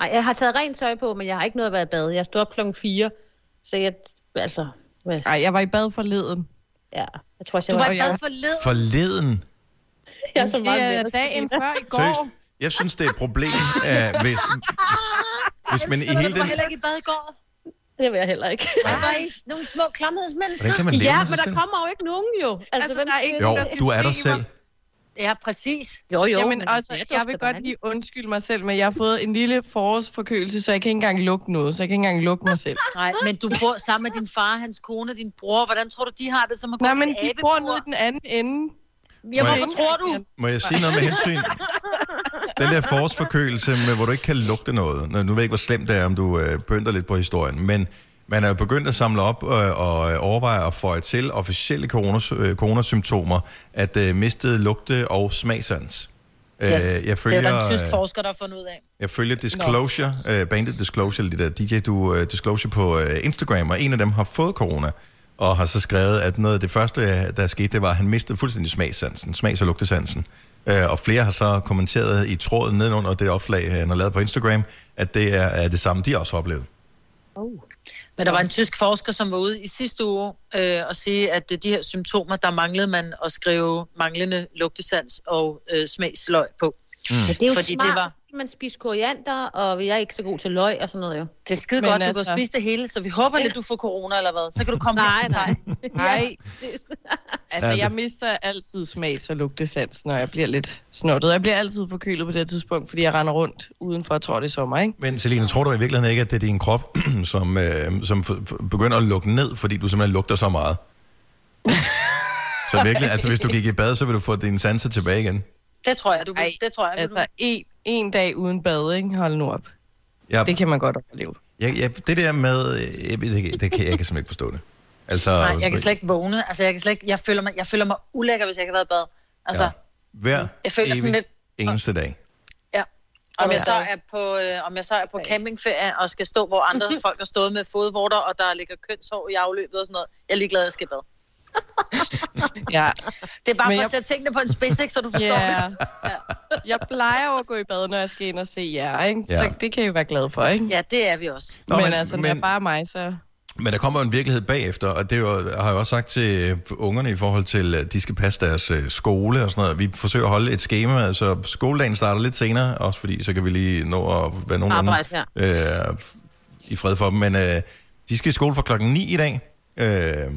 Ej, jeg har taget rent tøj på, men jeg har ikke noget at være i bad. Jeg stod op klokken 4, så jeg... Altså... Hvad? Ej, jeg var i bad forleden. Ja, jeg tror også, Du jeg var i jeg- bad forleden. Forleden. Jeg er så Det meget er med. dagen før i går. Seriøst. Jeg synes, det er et problem, uh, hvis, hvis man i hele den... heller ikke i bad i går. Det vil jeg heller ikke. Jeg var i nogle små klamhedsmennesker. Ja, men der selv? kommer jo ikke nogen jo. Altså, Altså, hvem der er ikke Jo, der du er der se selv. Ja, præcis. Jo, jo. Jamen, men det jeg vil godt lige undskylde mig selv, men jeg har fået en lille forårsforkølelse, så jeg kan ikke engang lugte noget, så jeg kan ikke engang lugte mig selv. Nej, men du bor sammen med din far, hans kone, din bror. Hvordan tror du, de har det som at gå Nej, men en de bor nede i den anden ende. Ja, Må hvorfor tror du? Må jeg sige noget med hensyn? Den der forårsforkølelse, med, hvor du ikke kan lugte noget. Nu ved jeg ikke, hvor slemt det er, om du øh, pynter lidt på historien, men man er jo begyndt at samle op øh, og øh, overveje at få til officielle coronas, øh, coronasymptomer, at øh, mistede lugte- og smagsans. Øh, Yes, jeg det er der en følger, tysk øh, forsker, der har fundet ud af. jeg følger Disclosure, øh, bandet Disclosure, eller de der DJ du uh, Disclosure på øh, Instagram, og en af dem har fået corona, og har så skrevet, at noget af det første, der skete, det var, at han mistede fuldstændig smagssansen, smags- og lugtesansen. Øh, og flere har så kommenteret i tråden nedenunder det opslag, han har lavet på Instagram, at det er, er det samme, de også har oplevet. Oh. Men der var en tysk forsker, som var ude i sidste uge øh, og sige, at øh, de her symptomer, der manglede man at skrive manglende lugtesans og øh, smagsløg på. Mm. Men det er jo Fordi smart, det var- man spiser koriander, og jeg er ikke så god til løg og sådan noget jo. Det er skide Men godt, du altså- kan spise det hele, så vi håber lidt, du får corona eller hvad. Så kan du komme Nej, nej. Nej, altså Ja, jeg mister altid smags- og lugtesans, når jeg bliver lidt snottet. Jeg bliver altid forkølet på det her tidspunkt, fordi jeg render rundt udenfor, jeg tror det er sommer, ikke? Men Selina, tror du i virkeligheden ikke, at det er din krop, som, øh, som begynder at lukke ned, fordi du simpelthen lugter så meget? Så virkelig, altså hvis du gik i bad, så vil du få dine sanser tilbage igen. Det tror jeg, du vil. Ej, Det tror jeg, Altså du. en, en dag uden bad, ikke? Hold nu op. Jeg, Det kan man godt overleve. jeg, jeg, det der med, jeg, det, det kan jeg, kan simpelthen ikke forstå det. Altså, Nej, jeg kan slet ikke vågne. Altså, jeg, kan slet ikke, jeg, føler mig, jeg føler mig ulækker, hvis jeg ikke har været i bad. Altså, Ja. ja. Hver Jeg føler sådan evig lidt- eneste dag. ja. Om Ja. jeg, så er på, øh, om jeg så er på campingferie og skal stå, hvor andre folk har stået med fodvorter, og der ligger kønshår i afløbet og sådan noget. Jeg er ligeglad, at jeg skal i bad. Ja, Det er bare Men for at jeg- sætte tingene på en spids, ikke, så du forstår ja. det. Jeg plejer jo at gå i bad, når jeg skal ind og se jer, ikke? Ja. Så det kan I jo være glade for, ikke? Ja, det er vi også. Nå, men, men- altså, men- det er bare mig, så... Men der kommer jo en virkelighed bagefter, og det er jo, har jeg jo også sagt til øh, ungerne i forhold til, at de skal passe deres øh, skole og sådan noget. Vi forsøger at holde et schema, så skoledagen starter lidt senere, også fordi så kan vi lige nå at være nogenlunde Arbejde øh, i fred for dem. Men øh, de skal i skole fra klokken 9 i dag, øh,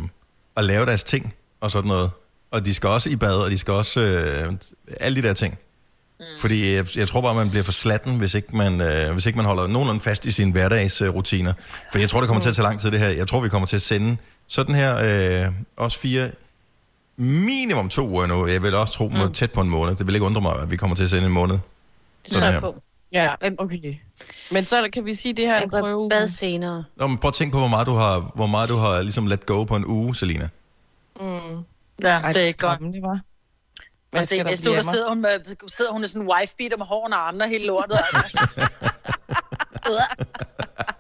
og lave deres ting og sådan noget. Og de skal også i bad, og de skal også øh, alle de der ting. Mm. Fordi jeg, jeg tror bare, man bliver for slatten, hvis ikke man, øh, hvis ikke man holder nogenlunde fast i sine hverdagsrutiner. For jeg tror, det kommer til at tage lang tid, det her. Jeg tror, vi kommer til at sende sådan her, øh, også fire, minimum to uger nu. Jeg vil også tro, mm. tæt på en måned. Det vil ikke undre mig, at vi kommer til at sende en måned. Sådan her. Ja, okay. Men så kan vi sige, at det her er en prøve. bad senere. Nå, men prøv at tænke på, hvor meget du har, hvor meget du har ligesom let go på en uge, Selina. Mm. Ja, Ej, det er ikke godt. Det var. Og se, hvis du der sidder hun, med, sidder hun i sådan en wife-beater med hårene og og hele lortet. Altså.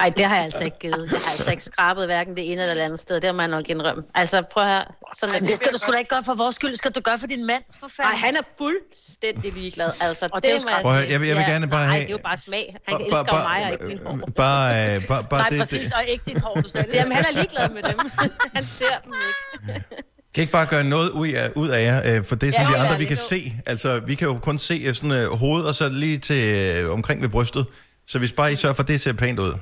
Ej, det har jeg altså ikke givet. Jeg har altså ikke skrabet hverken det ene eller det andet sted. Det må jeg nok indrømme. Altså, prøv her. Sådan det skal du sgu da ikke gøre for vores skyld. Skal du gøre for din mand, for Nej, han er fuldstændig ligeglad. Altså, Og det er jo må jeg Prøv jeg vil- jeg vil gerne bare nej, have- det er jo bare smag. Han Bare- elsker mig og ikke din hår. Bare, øh, bare, bare Nej, det, præcis, det, og ikke dit hår, du sagde det. Jamen, han er ligeglad med dem. han ser dem ikke. kan ikke bare gøre noget ud af, ud af jer, øh, for det, som Ja, vi andre vi kan se. Altså, vi kan jo kun se øh, sådan øh, hovedet og så lige til øh, omkring ved brystet. Så hvis bare I sørger for, at det ser pænt ud.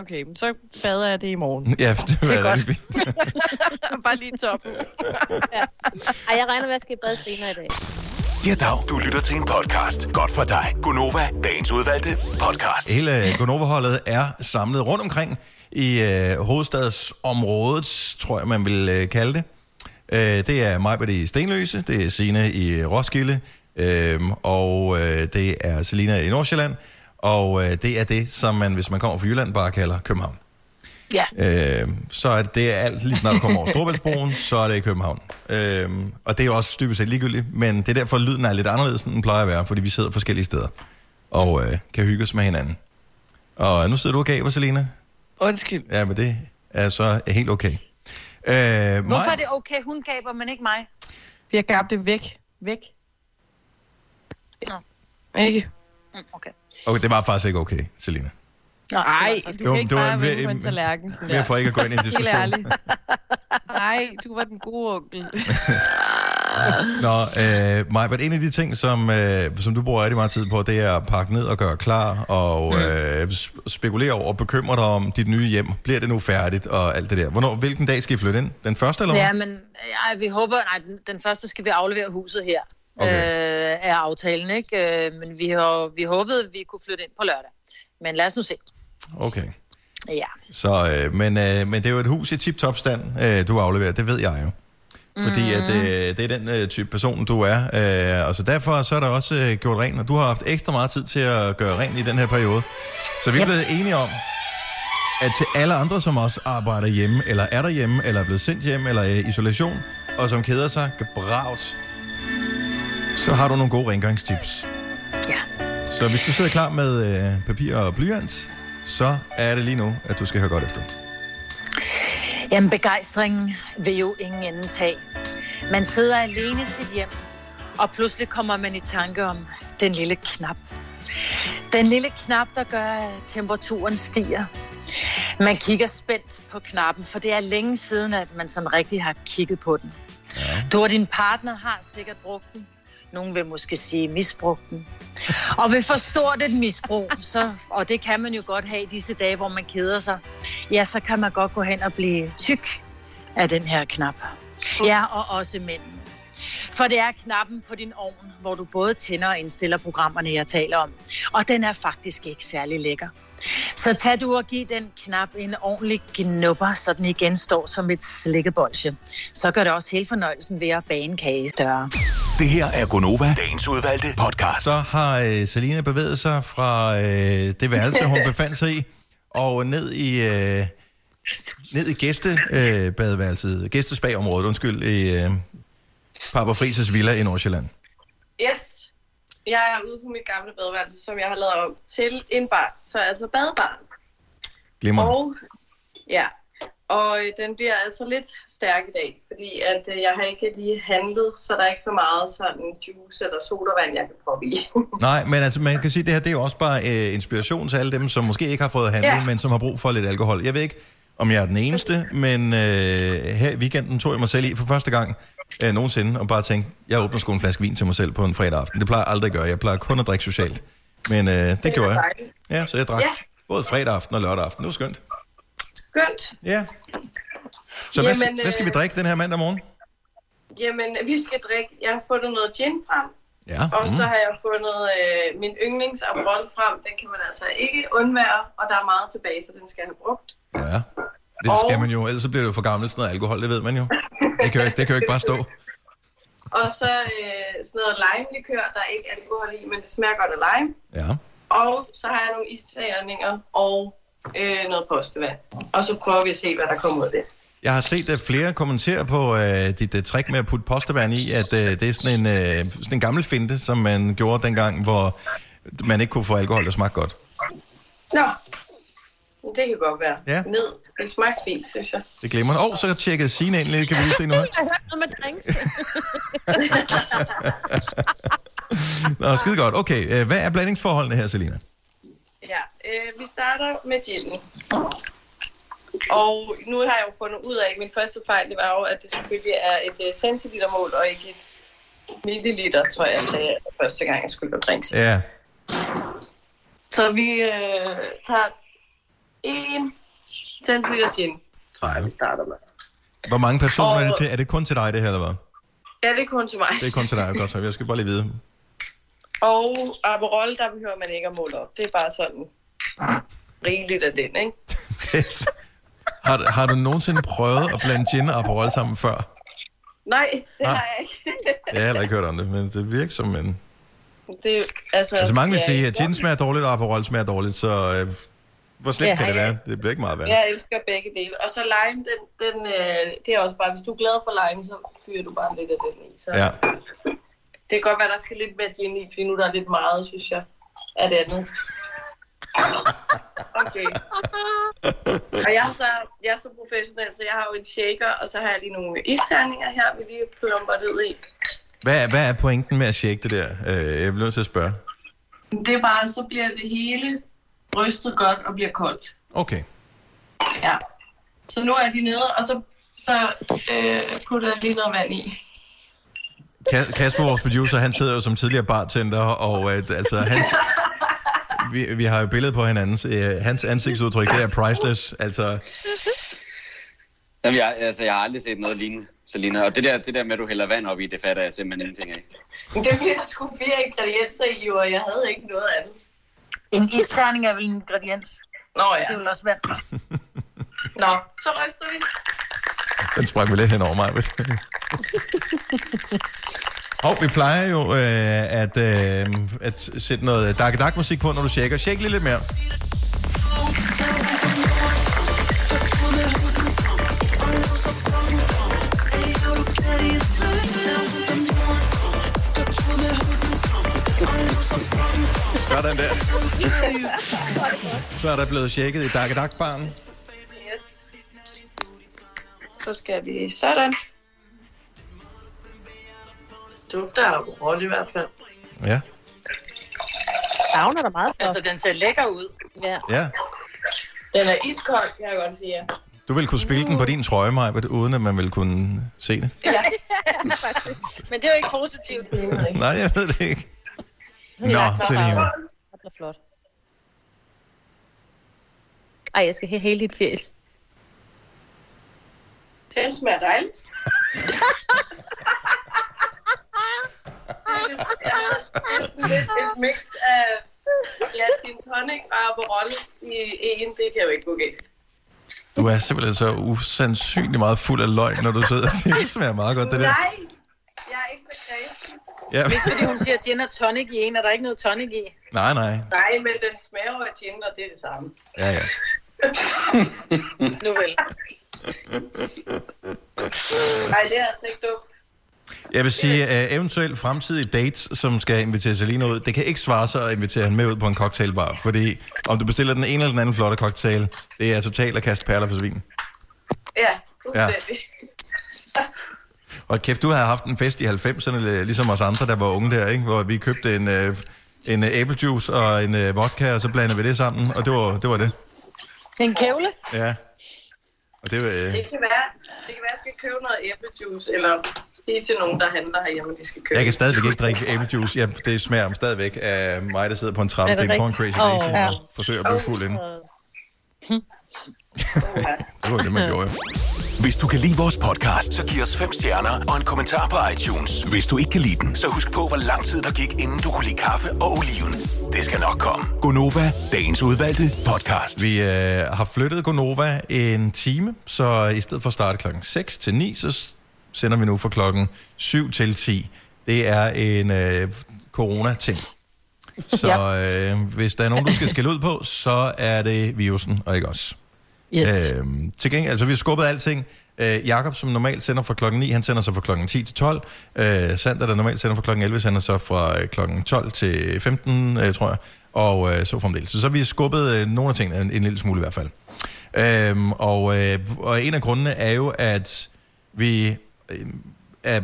Okay, men så bader jeg det i morgen. Ja, det, det er er godt. Bare lige toppen. Ej, jeg regner med, at jeg skal i bad senere i dag. Ja, dag. Du lytter til en podcast. Godt for dig. Gunova, dagens udvalgte podcast. Hele Gonova-holdet er samlet rundt omkring i øh, hovedstadsområdet, tror jeg, man vil øh, kalde det. Øh, det er mig i Stenløse, det er Sine i Roskilde, øh, og øh, det er Selina i Nordsjælland, og øh, det er det, som man, hvis man kommer fra Jylland, bare kalder København. Ja. Øh, så er det, det er alt, lige når du kommer over Storbæltsbroen, så er det i København. Øh, og det er jo også dybest set ligegyldigt, men det er derfor, lyden er lidt anderledes, end den plejer at være, fordi vi sidder forskellige steder og øh, kan hygge os med hinanden. Og nu sidder du og gaber, Selina. Undskyld. Ja, men det er så helt okay. Øh, Hvorfor Maj- er det okay, hun gaber, men ikke mig? Vi har gabt det væk. Væk. Nå. Ikke? Mm, Okay. Okay, det var faktisk ikke okay, Selina. Nej, du Jo, kan ikke det var bare en- vende på en en- tallerken. sådan der. for ikke at gå ind i en Helt diskussion. ærligt. Nej, du var den gode onkel. Nå, øh, Maja, en af de ting, som, øh, som du bruger rigtig meget tid på, det er at pakke ned og gøre klar, og øh, sp- spekulere over og bekymre dig om dit nye hjem. Bliver det nu færdigt, og alt det der. Hvornår, hvilken dag skal I flytte ind? Den første, eller hvad? Ja, men ja, vi håber... Nej, den, den første skal vi aflevere huset her. Okay. Øh, er aftalen, ikke? Øh, men vi, har, vi håbede, at vi kunne flytte ind på lørdag. Men lad os nu se. Okay. Ja. Så, øh, men, øh, men det er jo et hus i tip-top stand, øh, du afleverer. Det ved jeg jo. Fordi at, øh, det er den øh, type person, du er. Øh, og så derfor så er der også øh, gjort rent, og du har haft ekstra meget tid til at gøre rent i den her periode. Så vi er blevet enige om, at til alle andre, som også arbejder hjemme, eller er derhjemme, eller er blevet sendt hjem, eller er i isolation, og som keder sig gebravt, så har du nogle gode rengøringstips. Ja. Så hvis du sidder klar med øh, papir og blyant, så er det lige nu, at du skal høre godt efter. Jamen, begejstringen vil jo ingen ende tage. Man sidder alene i sit hjem, og pludselig kommer man i tanke om den lille knap. Den lille knap, der gør, at temperaturen stiger. Man kigger spændt på knappen, for det er længe siden, at man sådan rigtig har kigget på den. Ja. Du og din partner har sikkert brugt den. Nogen vil måske sige misbrugt den. Og ved for stort et misbrug, så, og det kan man jo godt have i disse dage, hvor man keder sig, ja, så kan man godt gå hen og blive tyk af den her knap. Ja, og også mændene. For det er knappen på din ovn, hvor du både tænder og indstiller programmerne, jeg taler om. Og den er faktisk ikke særlig lækker. Så tag du og giv den knap en ordentlig gnupper, så den igen står som et slikkebolsje. Så gør det også hele fornøjelsen ved at bage en kage større. Det her er Gonova, dagens udvalgte podcast. Så har øh, Selina bevæget sig fra øh, det værelse, hun befandt sig i, og ned i, øh, ned i gæstebadeværelset, øh, badeværelset, gæstespagområdet, undskyld, i øh, Papa Frises villa i Nordsjælland. Yes. Jeg er ude på mit gamle badeværelse, som jeg har lavet om til en bar. Så altså badebar. Glimmer. Og, ja. Og øh, den bliver altså lidt stærk i dag, fordi at øh, jeg har ikke lige handlet, så der er ikke så meget sådan juice eller sodavand, jeg kan proppe i. Nej, men altså, man kan sige, at det her det er jo også bare øh, inspiration til alle dem, som måske ikke har fået handlet. Ja. men som har brug for lidt alkohol. Jeg ved ikke, om jeg er den eneste, men øh, her i weekenden tog jeg mig selv i for første gang øh, nogensinde, og bare tænkte, jeg åbner sgu en flaske vin til mig selv på en fredag aften. Det plejer jeg aldrig at gøre. Jeg plejer kun at drikke socialt. Men øh, det, det gjorde jeg. dejligt. Ja, så jeg drak Ja. både fredag aften og lørdag aften. Det var skønt. Skønt. Ja. Så hvad, Jamen, hvad skal vi øh, drikke den her mandag morgen? Jamen, vi skal drikke. Jeg har fundet noget gin frem, Ja. og så har jeg fundet øh, min yndlings Aperol frem. Den kan man altså ikke undvære, og der er meget tilbage, så den skal jeg have brugt. Ja. Det skal man jo, ellers så bliver det jo for gammelt sådan noget alkohol, det ved man jo. Det kan jo ikke, det kan jo ikke bare stå. Og så øh, sådan noget lime-likør, der er ikke alkohol i, men det smager godt af lime. Ja. Og så har jeg nogle isterninger og øh, noget postevand. Og så prøver vi at se, hvad der kommer ud af det. Jeg har set at flere kommentere på uh, dit uh, trick med at putte postevand i, at uh, det er sådan en, uh, sådan en gammel finte, som man gjorde dengang, hvor man ikke kunne få alkohol, der smagte godt. Nå, det kan godt være. Ja. Ned. Det smagte fint, synes jeg. Det glemmer Og oh, så tjekkede Signe ind lidt, kan vi lige se noget. Jeg har hørt noget med drinks. Nå, skide godt. Okay, uh, hvad er blandingsforholdene her, Selina? Ja, øh, vi starter med ginen. Og nu har jeg jo fundet ud af, at min første fejl det var jo, at det selvfølgelig er et øh, centilitermål og ikke et milliliter, tror jeg, jeg sagde første gang, jeg skulle gøre drinks. Ja. Så vi øh, tager en centiliter gin, tror jeg, vi starter med. Hvor mange personer er det Og- til? Er det kun til dig, det her, eller hvad? Ja, det er kun til mig. Det er kun til dig, godt så. Jeg skal bare lige vide. Og Aperol, der behøver man ikke at måle op. Det er bare sådan rigeligt af den, ikke? Har, har du nogensinde prøvet at blande gin og Aperol sammen før? Nej, det Ah. har jeg ikke. Jeg har heller ikke hørt om det, men det virker som en... det, altså, Altså mange vil ja, sige, at gin smager dårligt, og Aperol smager dårligt, så øh, hvor slemt Ja. kan det være? Det bliver ikke meget værd. Jeg elsker begge dele. Og så lime, den, den, øh, det er også bare, hvis du er glad for lime, så fyrer du bare lidt af den i. Så Ja. det kan godt være, der skal lidt mere gin i, fordi nu der er lidt meget, synes jeg, af det andet. Okay. Og jeg, er så, jeg er så professionel, så jeg har jo en shaker, og så har jeg lige nogle isterninger her, vi lige plumper ned i. Hvad, er- hvad er pointen med at shake det der? Øh, jeg bliver nødt til at spørge. Det er bare, så bliver det hele rystet godt og bliver koldt. Okay. Ja. Så nu er de nede, og så, så øh, putter jeg lige noget vand i. Kas- Kasper, vores producer, han sidder jo som tidligere bartender, og øh, altså, hans, vi, vi har jo billedet på hinandens. Øh, hans ansigtsudtryk, det er priceless. Altså, Jamen, jeg, altså, jeg har aldrig set noget lignende, Selina. Og det der, det der med, at du hælder vand op i, det fatter jeg simpelthen ingenting af. Det er fordi, der skulle flere ingredienser i, jo, og jeg havde ikke noget andet. En isterning er vel en ingrediens. Nå ja. Det er vel også vand. Nå, så ryster vi. den sprang vi lidt hen over mig. Og vi plejer jo øh, at, øh, at sætte noget dark dark musik på, når du shaker. Shake lige lidt mere. Sådan der. Så er der blevet shaket i dark dark baren. Yes. Så skal vi sådan. Dufter af rolle i hvert fald. Ja. Savner der meget Altså, den ser lækker ud. Ja. Ja. Den er iskold, kan jeg godt sige. ja. Du vil kunne spille den på din trøje, Maja, uden at man vil kunne se det. Ja. Men det er jo ikke positivt. Nej, jeg ved det ikke. Nå, Selina. Det er flot. Ej, jeg skal have hele dit fjes. Det smager dejligt. altså, det er sådan lidt et mix af ja, din tonic og Aperol i en. Det kan jo ikke gå galt. Du er simpelthen så usandsynlig meget fuld af løgn, når du sidder og siger, det smager meget godt, det der. Nej, jeg er ikke så kredsen. Ja. Hvis fordi hun siger gin og tonic i en, er der ikke noget tonic i. Nej, nej. Nej, men den smager jo af gin, og det er det samme. Ja, ja. Nu vel. Nej, det er altså ikke dumt. Jeg vil sige, at eventuelt fremtidige dates, som skal invitere Selina ud, det kan ikke svare sig at invitere hende med ud på en cocktailbar, fordi om du bestiller den ene eller den anden flotte cocktail, det er totalt at kaste perler for svin. Ja, fuldstændig. Og kæft, du havde haft en fest i 90'erne, ligesom os andre, der var unge der, ikke? hvor vi købte en, øh, en øh, æblejuice og en øh, vodka, og så blandede vi det sammen, og det var det. Var det. En kævle? Ja. Og det var... Øh, Det kan være, det kan være, at jeg skal købe noget æblejuice, eller sige til nogen, der handler herhjemme, at de skal købe. jeg kan stadigvæk ikke drikke æblejuice. Ja, det smager smager af mig, der sidder på en trappestik Er det foran rigtigt? Crazy Daisy oh, og forsøger at blive fuld inden. Det var det, man gjorde. Hvis du kan lide vores podcast, så giv os fem stjerner og en kommentar på iTunes. Hvis du ikke kan lide den, så husk på, hvor lang tid der gik, inden du kunne lide kaffe og oliven. Det skal nok komme. Gonova, dagens udvalgte podcast. Vi øh, har flyttet Gonova en time, så i stedet for at starte klokken 6 til 9, så sender vi nu fra klokken 7 til 10. Det er en øh, corona-ting. Så øh, hvis der er nogen, du skal skille ud på, så er det virusen, og ikke os. Yes. Øhm, til gengæld, altså vi har skubbet alting. Øh, Jakob, som normalt sender fra klokken 9, han sender så fra klokken 10 til 12. Øh, Sander, der normalt sender fra klokken 11, sender så fra øh, klokken 12 til 15, øh, tror jeg. Og øh, så fremdeles. Så, så har vi skubbet øh, nogle af tingene, en, en lille smule i hvert fald. Øhm, og, øh, og en af grundene er jo, at vi øh, er,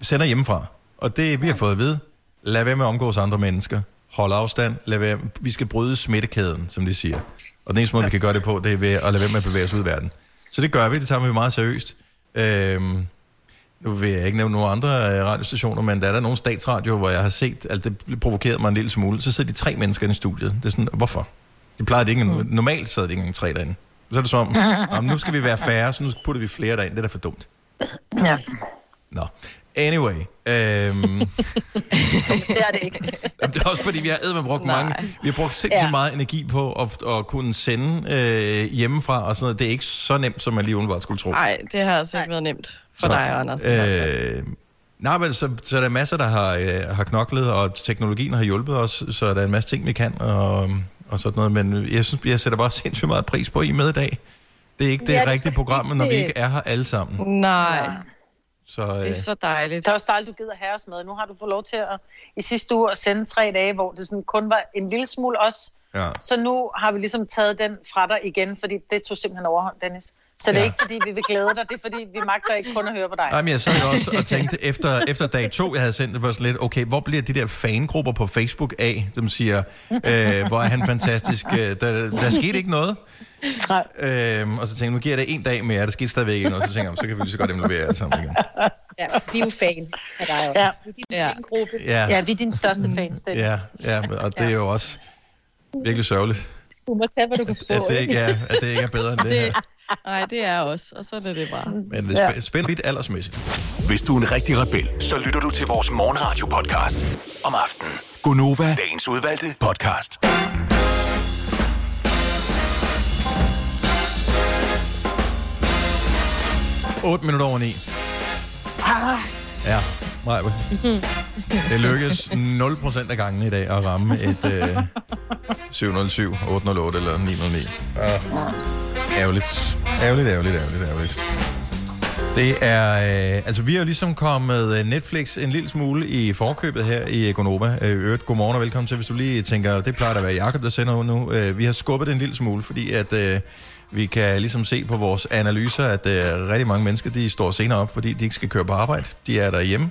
sender hjemmefra. Og det, vi har fået at vide, lad være med at omgås andre mennesker. Hold afstand. Lad være, vi skal bryde smittekæden, som de siger. Og den eneste måde, vi kan gøre det på, det er ved at lade være med at bevæge os ud i verden. Så det gør vi, det tager vi meget seriøst. Øhm, nu vil jeg ikke nævne nogle andre øh, radiostationer, men der er der nogle statsradio, hvor jeg har set, at det provokerede mig en lille smule. Så sidder de tre mennesker i studiet. Det er sådan, hvorfor? De plejer det ikke, mm. normalt sidder de ikke engang tre derinde. Så er det som om, "Nå, men nu skal vi være færre, så nu putter vi flere derind. Det er da for dumt. Ja. Nå. Anyway. Øhm, Det er det ikke. Jamen, det er også fordi, vi har eddermame brugt Nej. mange, vi har brugt sindssygt Ja. meget energi på at, at kunne sende øh, hjemmefra og sådan noget. Det er ikke så nemt, som man lige umiddelbart skulle tro. Nej, det har altså ikke været nemt for Så, dig, Anders. Øh, nej, men så, så er der masser, der har, øh, har knoklet, og teknologien har hjulpet os, så der er en masse ting, vi kan, og, og sådan noget. Men jeg synes, jeg sætter bare sindssygt meget pris på, I med i dag. Det er ikke det Ja, rigtige program, når vi ikke er her alle sammen. Nej, Så øh, det er så dejligt. Det er også dejligt, du gider have os med. Nu har du fået lov til at i sidste uge at sende tre dage, hvor det sådan kun var en lille smule os. ja. Så nu har vi ligesom taget den fra dig igen, fordi det tog simpelthen overhånd, Dennis. Så det er Ja. ikke, fordi vi vil glæde dig, det er, fordi vi magter ikke kun at høre på dig. Ej, men jeg sad også og tænkte, efter, efter dag to, jeg havde sendt det på sådan lidt, okay, hvor bliver de der fangrupper på Facebook af, som siger, øh, hvor er han fantastisk, øh, der, der skete ikke noget. Nej. Øhm, og så tænkte jeg, nu giver jeg det en dag mere, der skete stadigvæk ikke noget, så tænker jeg, så kan vi lige så godt involvere alle sammen igen. Ja, vi er jo fan af dig også. Ja. Vi er din Ja. fangruppe. Ja, Ja, vi er dine største fans, Dennis. ja, ja, og det er jo også virkelig sørgeligt, Du må tage, hvad du kan at få. det ikke er, at det ikke er bedre end det her. Nej, det er os, og så er det bare. Men det er spæ- spændende lidt aldersmæssigt. Hvis du er en rigtig rebel, så lytter du til vores morgenradio-podcast om aftenen. Gunova, dagens udvalgte podcast. 8 minutter over 9. Ja, Maja. Det lykkedes 0% af gangen i dag at ramme et øh, 707, 808 eller 909. Ah, ærgerligt. Ærgerligt, ærgerligt, ærgerligt, ærgerligt. Det er, øh, altså vi har jo ligesom kommet øh, Netflix en lille smule i forkøbet her i Gonova. Øh, øvrigt, godmorgen og velkommen til, hvis du lige tænker, det plejer at være Jacob, der sender nu. Øh, vi har skubbet det en lille smule, fordi at øh, vi kan ligesom se på vores analyser, at øh, rigtig mange mennesker, de står senere op, fordi de ikke skal køre på arbejde. De er derhjemme.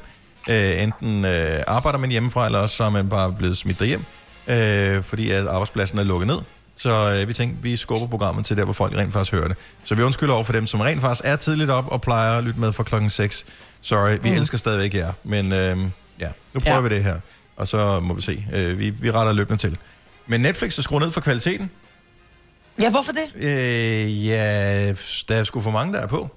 Øh, enten øh, arbejder man hjemmefra, eller også så er man bare blevet smidt derhjem, øh, fordi at arbejdspladsen er lukket ned. Så øh, vi tænkte, vi skubber programmet til der, hvor folk rent faktisk hører det. Så vi undskylder over for dem, som rent faktisk er tidligt op og plejer at lytte med fra klokken 6. Sorry, vi mm. elsker stadigvæk jer. Men øh, ja, nu prøver Ja. vi det her. Og så må vi se. Øh, vi, vi retter løbende til. Men Netflix er skruet ned for kvaliteten. Ja, hvorfor det? Øh, ja, der er sgu for mange, der er på.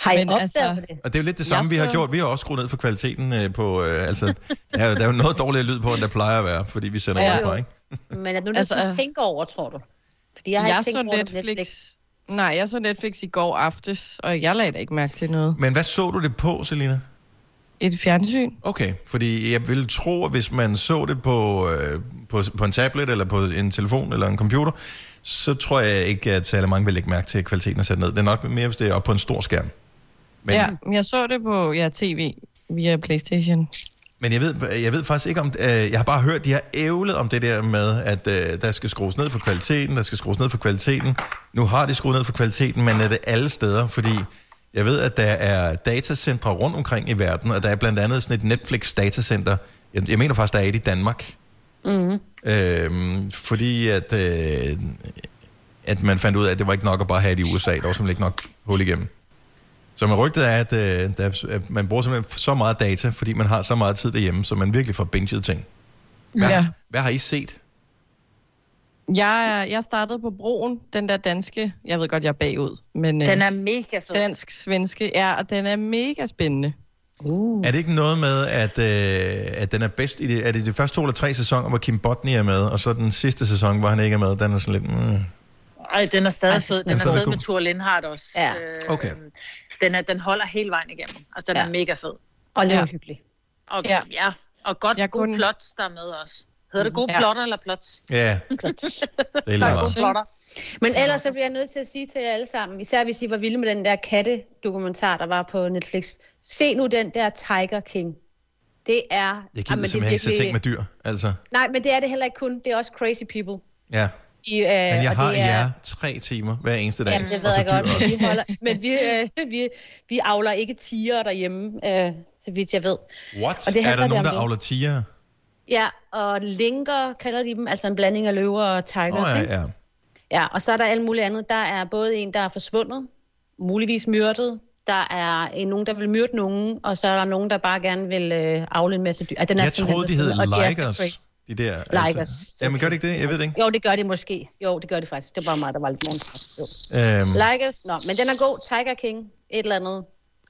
Har I Men opdaget altså- det? Og det er jo lidt det samme, Jeg vi har så- gjort. Vi har også skruet ned for kvaliteten øh, på... Øh, altså, der, er, jo- der er jo noget dårligere lyd på, end der plejer at være, fordi vi sender Ja. ja. fra, ikke? Men er du nødt Altså, til at tænke over, tror du? Fordi jeg har Jeg ikke tænkt så over på Netflix. Nej, jeg så Netflix i går aftes, og jeg lagde da ikke mærke til noget. Men hvad så du det på, Selina? Et fjernsyn? Okay, fordi jeg vil tro, at hvis man så det på, øh, på, på en tablet, eller på en telefon, eller en computer, så tror jeg ikke, at særlig mange vil lægge mærke til, at kvaliteten er sat ned. Det er nok mere, hvis det er oppe på en stor skærm. Men, Ja, men jeg så det på ja, tv via Playstation. men jeg, ved, jeg ved faktisk ikke om... Øh, jeg har bare hørt, de har ævlet om det der med, at øh, der skal skrues ned for kvaliteten, der skal skrues ned for kvaliteten. Nu har de skruet ned for kvaliteten, men er det alle steder? Fordi jeg ved, at der er datacentre rundt omkring i verden, og der er blandt andet sådan et Netflix-datacenter. Jeg, jeg mener faktisk, der er et i Danmark. Mm-hmm. Øhm, fordi at, øh, at man fandt ud af, at det var ikke nok at bare have det i USA. Der var simpelthen ikke nok hul igennem. Så man rygtet er, at, øh, der, at man bruger simpelthen så meget data, fordi man har så meget tid derhjemme, så man virkelig får binget ting. Hvad, Ja. hvad har I set? Jeg, jeg startede på broen, den der danske, jeg ved godt, jeg er bagud, men øh, Den er mega fed. dansk-svenske, ja, og den er mega spændende. Uh. Er det ikke noget med, at, øh, at den er bedst i det, er det de første to eller tre sæsoner, hvor Kim Botny er med, og så den sidste sæson, hvor han ikke er med, den er sådan lidt... Mm. Ej, den er stadig fed. den Den er stadig fed med Thor Lindhardt også. Ja. Øh, Okay. Den, er, den holder hele vejen igennem. Altså, den Ja. er mega fed. Og det er Ja. jo hyggeligt. Og, Ja. ja. Og godt, Jeg god kunne- plots, der er med også. Hedder det gode Ja. plotter eller plots? Ja, det er lige meget. Gode plotter. Men ellers så bliver jeg nødt til at sige til jer alle sammen, især hvis I var vilde med den der katte-dokumentar, der var på Netflix. Se nu den der Tiger King. Det er... Jeg gider er simpelthen ikke se ting med dyr, altså. Nej, men det er det heller ikke kun. Det er også crazy people. Ja, I, øh, men jeg har det er, jer tre timer hver eneste dag. Jamen, det ved jeg godt, men vi, holder, men vi, øh, vi, vi avler ikke tiger derhjemme, øh, så vidt jeg ved. What? Og det er der nogen, der det. avler tiger? Ja, og linker kalder de dem, altså en blanding af løver og tigers. Oh, ikke? ja, ja. Ja, og så er der alt muligt andet. Der er både en, der er forsvundet, muligvis myrdet. Der er en, nogen, der vil myrde nogen, og så er der nogen, der bare gerne vil øh, afle en masse dyr. Ah, den er Jeg troede, de hed de er Ligers. De der, Ligers. Altså. Jamen, gør det ikke det? Jeg ved det ikke. Jo, det gør det måske. Jo, det gør det faktisk. Det var bare mig, der var lidt. Jo. Øhm, Ligers, nå, men den er god. Tiger King, et eller andet.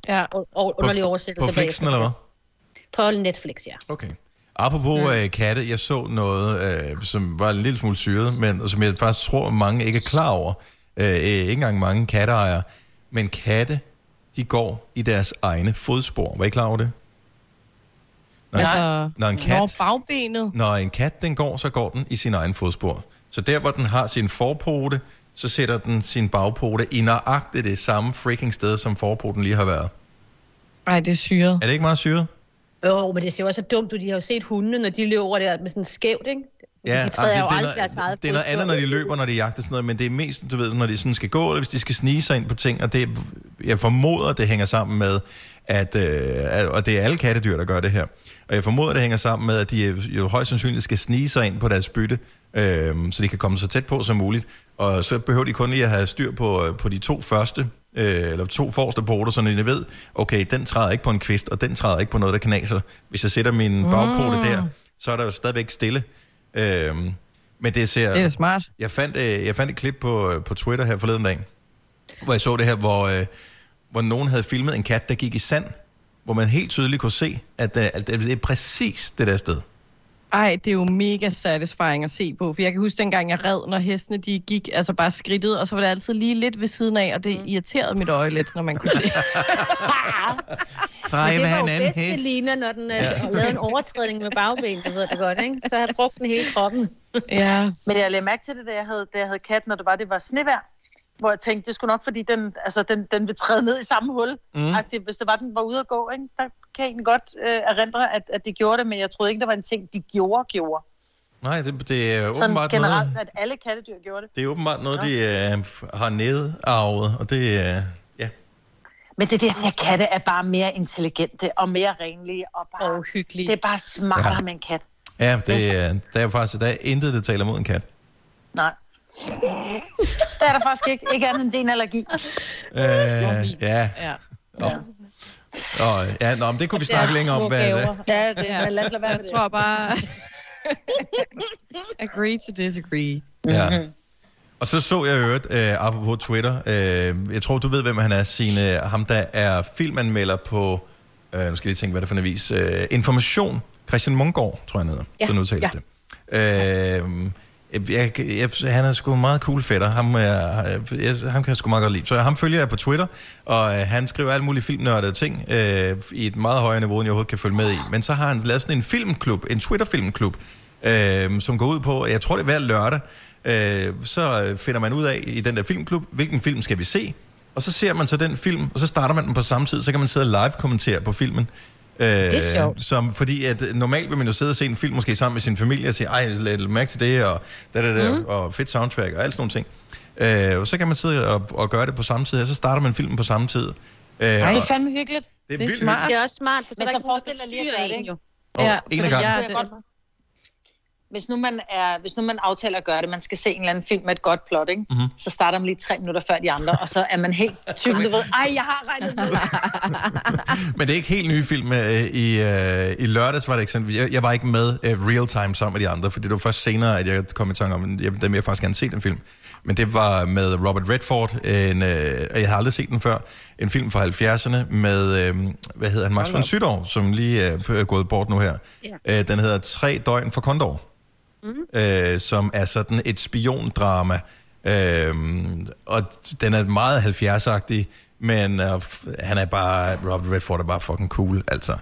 Ja. Og, og underlig oversættelse På Flixen, eller hvad? På Netflix, ja. Okay. Apropos mm. øh, katte, jeg så noget, øh, som var en lille smule syret, men som jeg faktisk tror, mange ikke er klar over. Øh, øh, ikke engang mange katteejere. Men katte, de går i deres egne fodspor. Var I klar over det? Når, Altså, når en Når kat, bagbenet. når en kat den går, så går den i sin egen fodspor. Så der, hvor den har sin forpote, så sætter den sin bagpote i nøjagtigt det samme freaking sted, som forpoten lige har været. Ej, det er syret. Er det ikke meget syret? Jo, men det ser jo også så dumt ud. De har jo set hundene, når de løber over der med sådan skævt, ikke? Ja, de træder jamen, jo det, aldrig det, deres er, eget det er noget andet, når de løber, når de jagter sådan noget, men det er mest, du ved, når de sådan skal gå, eller hvis de skal snige sig ind på ting, og det, jeg formoder, det hænger sammen med, at, øh, og det er alle kattedyr, der gør det her, og jeg formoder, det hænger sammen med, at de øh, jo højst sandsynligt skal snige sig ind på deres bytte, øh, så de kan komme så tæt på som muligt, og så behøver de kun lige at have styr på, øh, på de to første, øh, eller to forreste poter, så de ved, okay, den træder ikke på en kvist, og den træder ikke på noget, der knaser. Hvis jeg sætter min bagpote Mm. der, så er der jo stadigvæk stille. Øhm, men det ser... Det er smart. Jeg fandt, øh, jeg fandt et klip på, øh, på Twitter her forleden dag, hvor jeg så det her, hvor, øh, hvor nogen havde filmet en kat, der gik i sand, hvor man helt tydeligt kunne se, at, øh, at det er præcis det der sted. Ej, det er jo mega satisfying at se på, for jeg kan huske dengang, jeg red, når hestene de gik, altså bare skridtet, og så var det altid lige lidt ved siden af, og det irriterede mit øje lidt, når man kunne se. Fra Men det var jo bedst, det ligner, når den ja. har lavet en overtrædning med bagben, det ved du godt, ikke? Så har den brugt den hele kroppen. ja. Men jeg lagde mærke til det, da jeg havde, da jeg havde kat, når det var, det var snevejr. Hvor jeg tænkte, det skulle nok, fordi den, altså, den, den vil træde ned i samme hul. Mm. Mm. Hvis det var, den var ude at gå, ikke? der kan jeg egentlig godt øh, erindre, at, at de gjorde det, men jeg troede ikke, det var en ting, de gjorde, gjorde. Nej, det, det er Sådan åbenbart generelt, noget, at alle kattedyr gjorde det. det er åbenbart noget, de øh, har nedarvet, og det øh, ja. Men det der siger, katte er bare mere intelligente og mere renlige og bare og hyggelige. Det er bare smartere Ja. med en kat. Ja, det, er, der er faktisk der er intet, der taler mod en kat. Nej. det er der faktisk ikke. Ikke andet end din allergi. Øh, ja. ja. Nå. Nå, ja, nå, men det kunne vi snakke længere om. Hvad, hvad, Ja, det, Ja. men lad os lade være Jeg med det. tror bare... Agree to disagree. Ja. Og så så jeg øvrigt, øh, apropos Twitter, øh, jeg tror, du ved, hvem han er, Signe. Ham, der er filmanmelder på, øh, nu skal jeg lige tænke, hvad det er for en avis, øh, Information. Christian Mungård, tror jeg, han hedder. Ja, Sådan udtales ja. det. Øh, jeg, jeg, han er sgu en meget cool fætter. Ham, er, jeg, ham kan jeg sgu meget godt lide. Så ham følger jeg på Twitter, og øh, han skriver alle mulige filmnørdede ting øh, i et meget højere niveau, end jeg overhovedet kan følge med i. Men så har han lavet sådan en filmklub, en Twitter-filmklub, øh, som går ud på, jeg tror det er hver lørdag, øh, så øh, finder man ud af i den der filmklub, hvilken film skal vi se, og så ser man så den film, og så starter man den på samme tid, så kan man sidde og live-kommentere på filmen. Øh, Det er sjovt. Som, fordi at øh, normalt vil man jo sidde og se en film, måske sammen med sin familie, og sige, ej, lad mærke til det, og, da, da, da, mm. og fedt soundtrack, og alt sådan nogle ting. Øh, og så kan man sidde og, og gøre det på samme tid, og så starter man filmen på samme tid. Øh, Ej, det er fandme hyggeligt. det er, det er smart. hyggeligt. Det er også smart, for så Men er der så ikke nogen, der lige at gøre det, ikke? jo. Og Ja, en af gangen. jeg- Det er. Hvis nu, man er, hvis nu man aftaler at gøre det, man skal se en eller anden film med et godt plot, ikke? Mhm. Mm-hmm. så starter man lige tre minutter før de andre, og så er man helt tyk, du ved, ej, jeg har regnet med. Men det er ikke helt nye film. Øh, I, øh, I lørdags var det eksempel. Jeg, jeg var ikke med øh, real time sammen med de andre, for det var først senere, at jeg kom i tanke om, at jeg, dem jeg faktisk gerne se den film. Men det var med Robert Redford, en, øh, og jeg har aldrig set den før, en film fra 70'erne med, øh, hvad hedder han, Max von Sydow, som lige er gået bort nu her. Ja. Øh, den hedder Tre døgn for Condor, mm. øh, som er sådan et spiondrama. Øh, og den er meget 70'agtig, men øh, han er bare, Robert Redford er bare fucking cool, altså.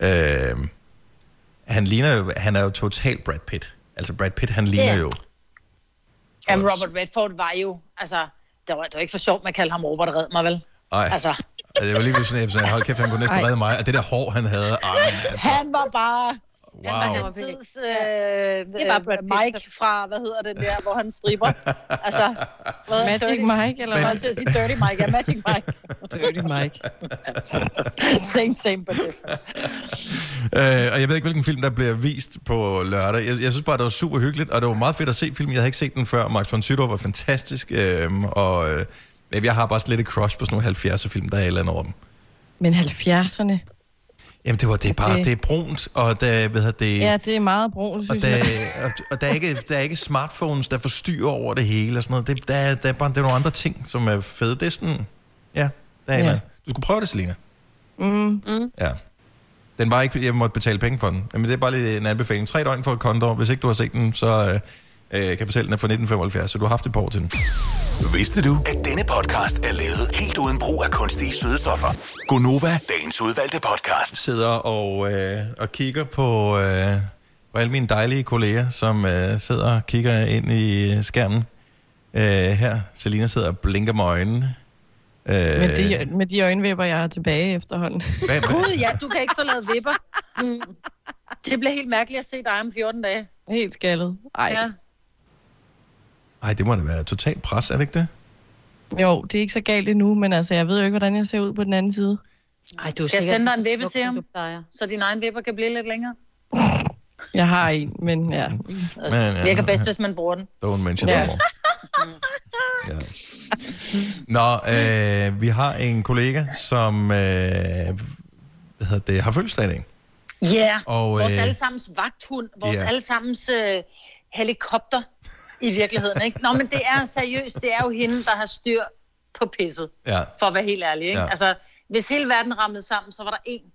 Øh, han ligner jo, han er jo total Brad Pitt. Altså Brad Pitt, han ligner Ja. jo. Jamen, Robert Redford var jo, altså, det var, det var ikke for sjovt, man kaldte ham Robert Red mig, vel? Ej, Altså, det var lige sådan, at jeg hold kæft, han kunne næsten redde mig. Og det der hår, han havde, ej, altså, han var bare... wow. Han var tids, øh, det var Pitt. Mike fra, hvad hedder det der, hvor han striber. altså, hvad, Magic Dirty- Mike, eller Jeg hvad? var til at sige Dirty Mike, ja, Magic Mike. Dirty Mike. same, same, but different. Øh, og jeg ved ikke, hvilken film, der bliver vist på lørdag. Jeg, jeg synes bare, det var super hyggeligt, og det var meget fedt at se filmen. Jeg havde ikke set den før. Max von Sydow var fantastisk, øh, og øh, jeg har bare lidt et crush på sådan nogle 70'er film, der er et eller andet over dem. Men 70'erne, Jamen, det, var, det, er Altså, bare, det- det er brunt, og der, hvad hedder det, ja, det er meget brun, og, synes der, jeg. og, og der, er ikke, der er ikke smartphones, der forstyrrer over det hele og sådan noget. Det, der, er- der, er bare, der er nogle andre ting, som er fede. Det er sådan, ja, der er Ja. Du skulle prøve det, Selina. Mm. Mm. Ja. Den var ikke, jeg måtte betale penge for den. Men det er bare lige en anbefaling. Tre døgn for et konto. Hvis ikke du har set den, så øh, øh, kan jeg fortælle, den er fra 1975, så du har haft et par år til den. Vidste du, at denne podcast er lavet helt uden brug af kunstige sødestoffer? Gonova, dagens udvalgte podcast. Sidder og, øh, og kigger på, øh, på alle mine dejlige kolleger, som øh, sidder og kigger ind i skærmen. Øh, her, Selina sidder og blinker med øjnene. Øh, Med, de, med de øjenvipper, jeg har tilbage efterhånden. hvad, hvad, Gud, ja, du kan ikke få lavet vipper. Mm. Det bliver helt mærkeligt at se dig om 14 dage. Helt skaldet. Ej. Ja. Ej, det må da være totalt pres, er det ikke det? Jo, det er ikke så galt endnu, men altså, jeg ved jo ikke, hvordan jeg ser ud på den anden side. Ej, du er Skal jeg sende dig en vippeserum? Så din egen vipper kan blive lidt længere. Jeg har en, men ja. Men, ja, Virker bedst, hvis man bruger den. Don't mention Ja. ja. more. Ja. Nå, øh, vi har en kollega, som øh, hvad hedder det, har fødselsdag i dag. Ja, yeah. Og, vores øh, allesammens vagthund, vores yeah. allesammens øh, helikopter i virkeligheden. Ikke? Nå, men det er seriøst, det er jo hende, der har styr på pisset, Ja. for at være helt ærlig. Ikke? Ja. Altså, hvis hele verden ramlede sammen, så var der én,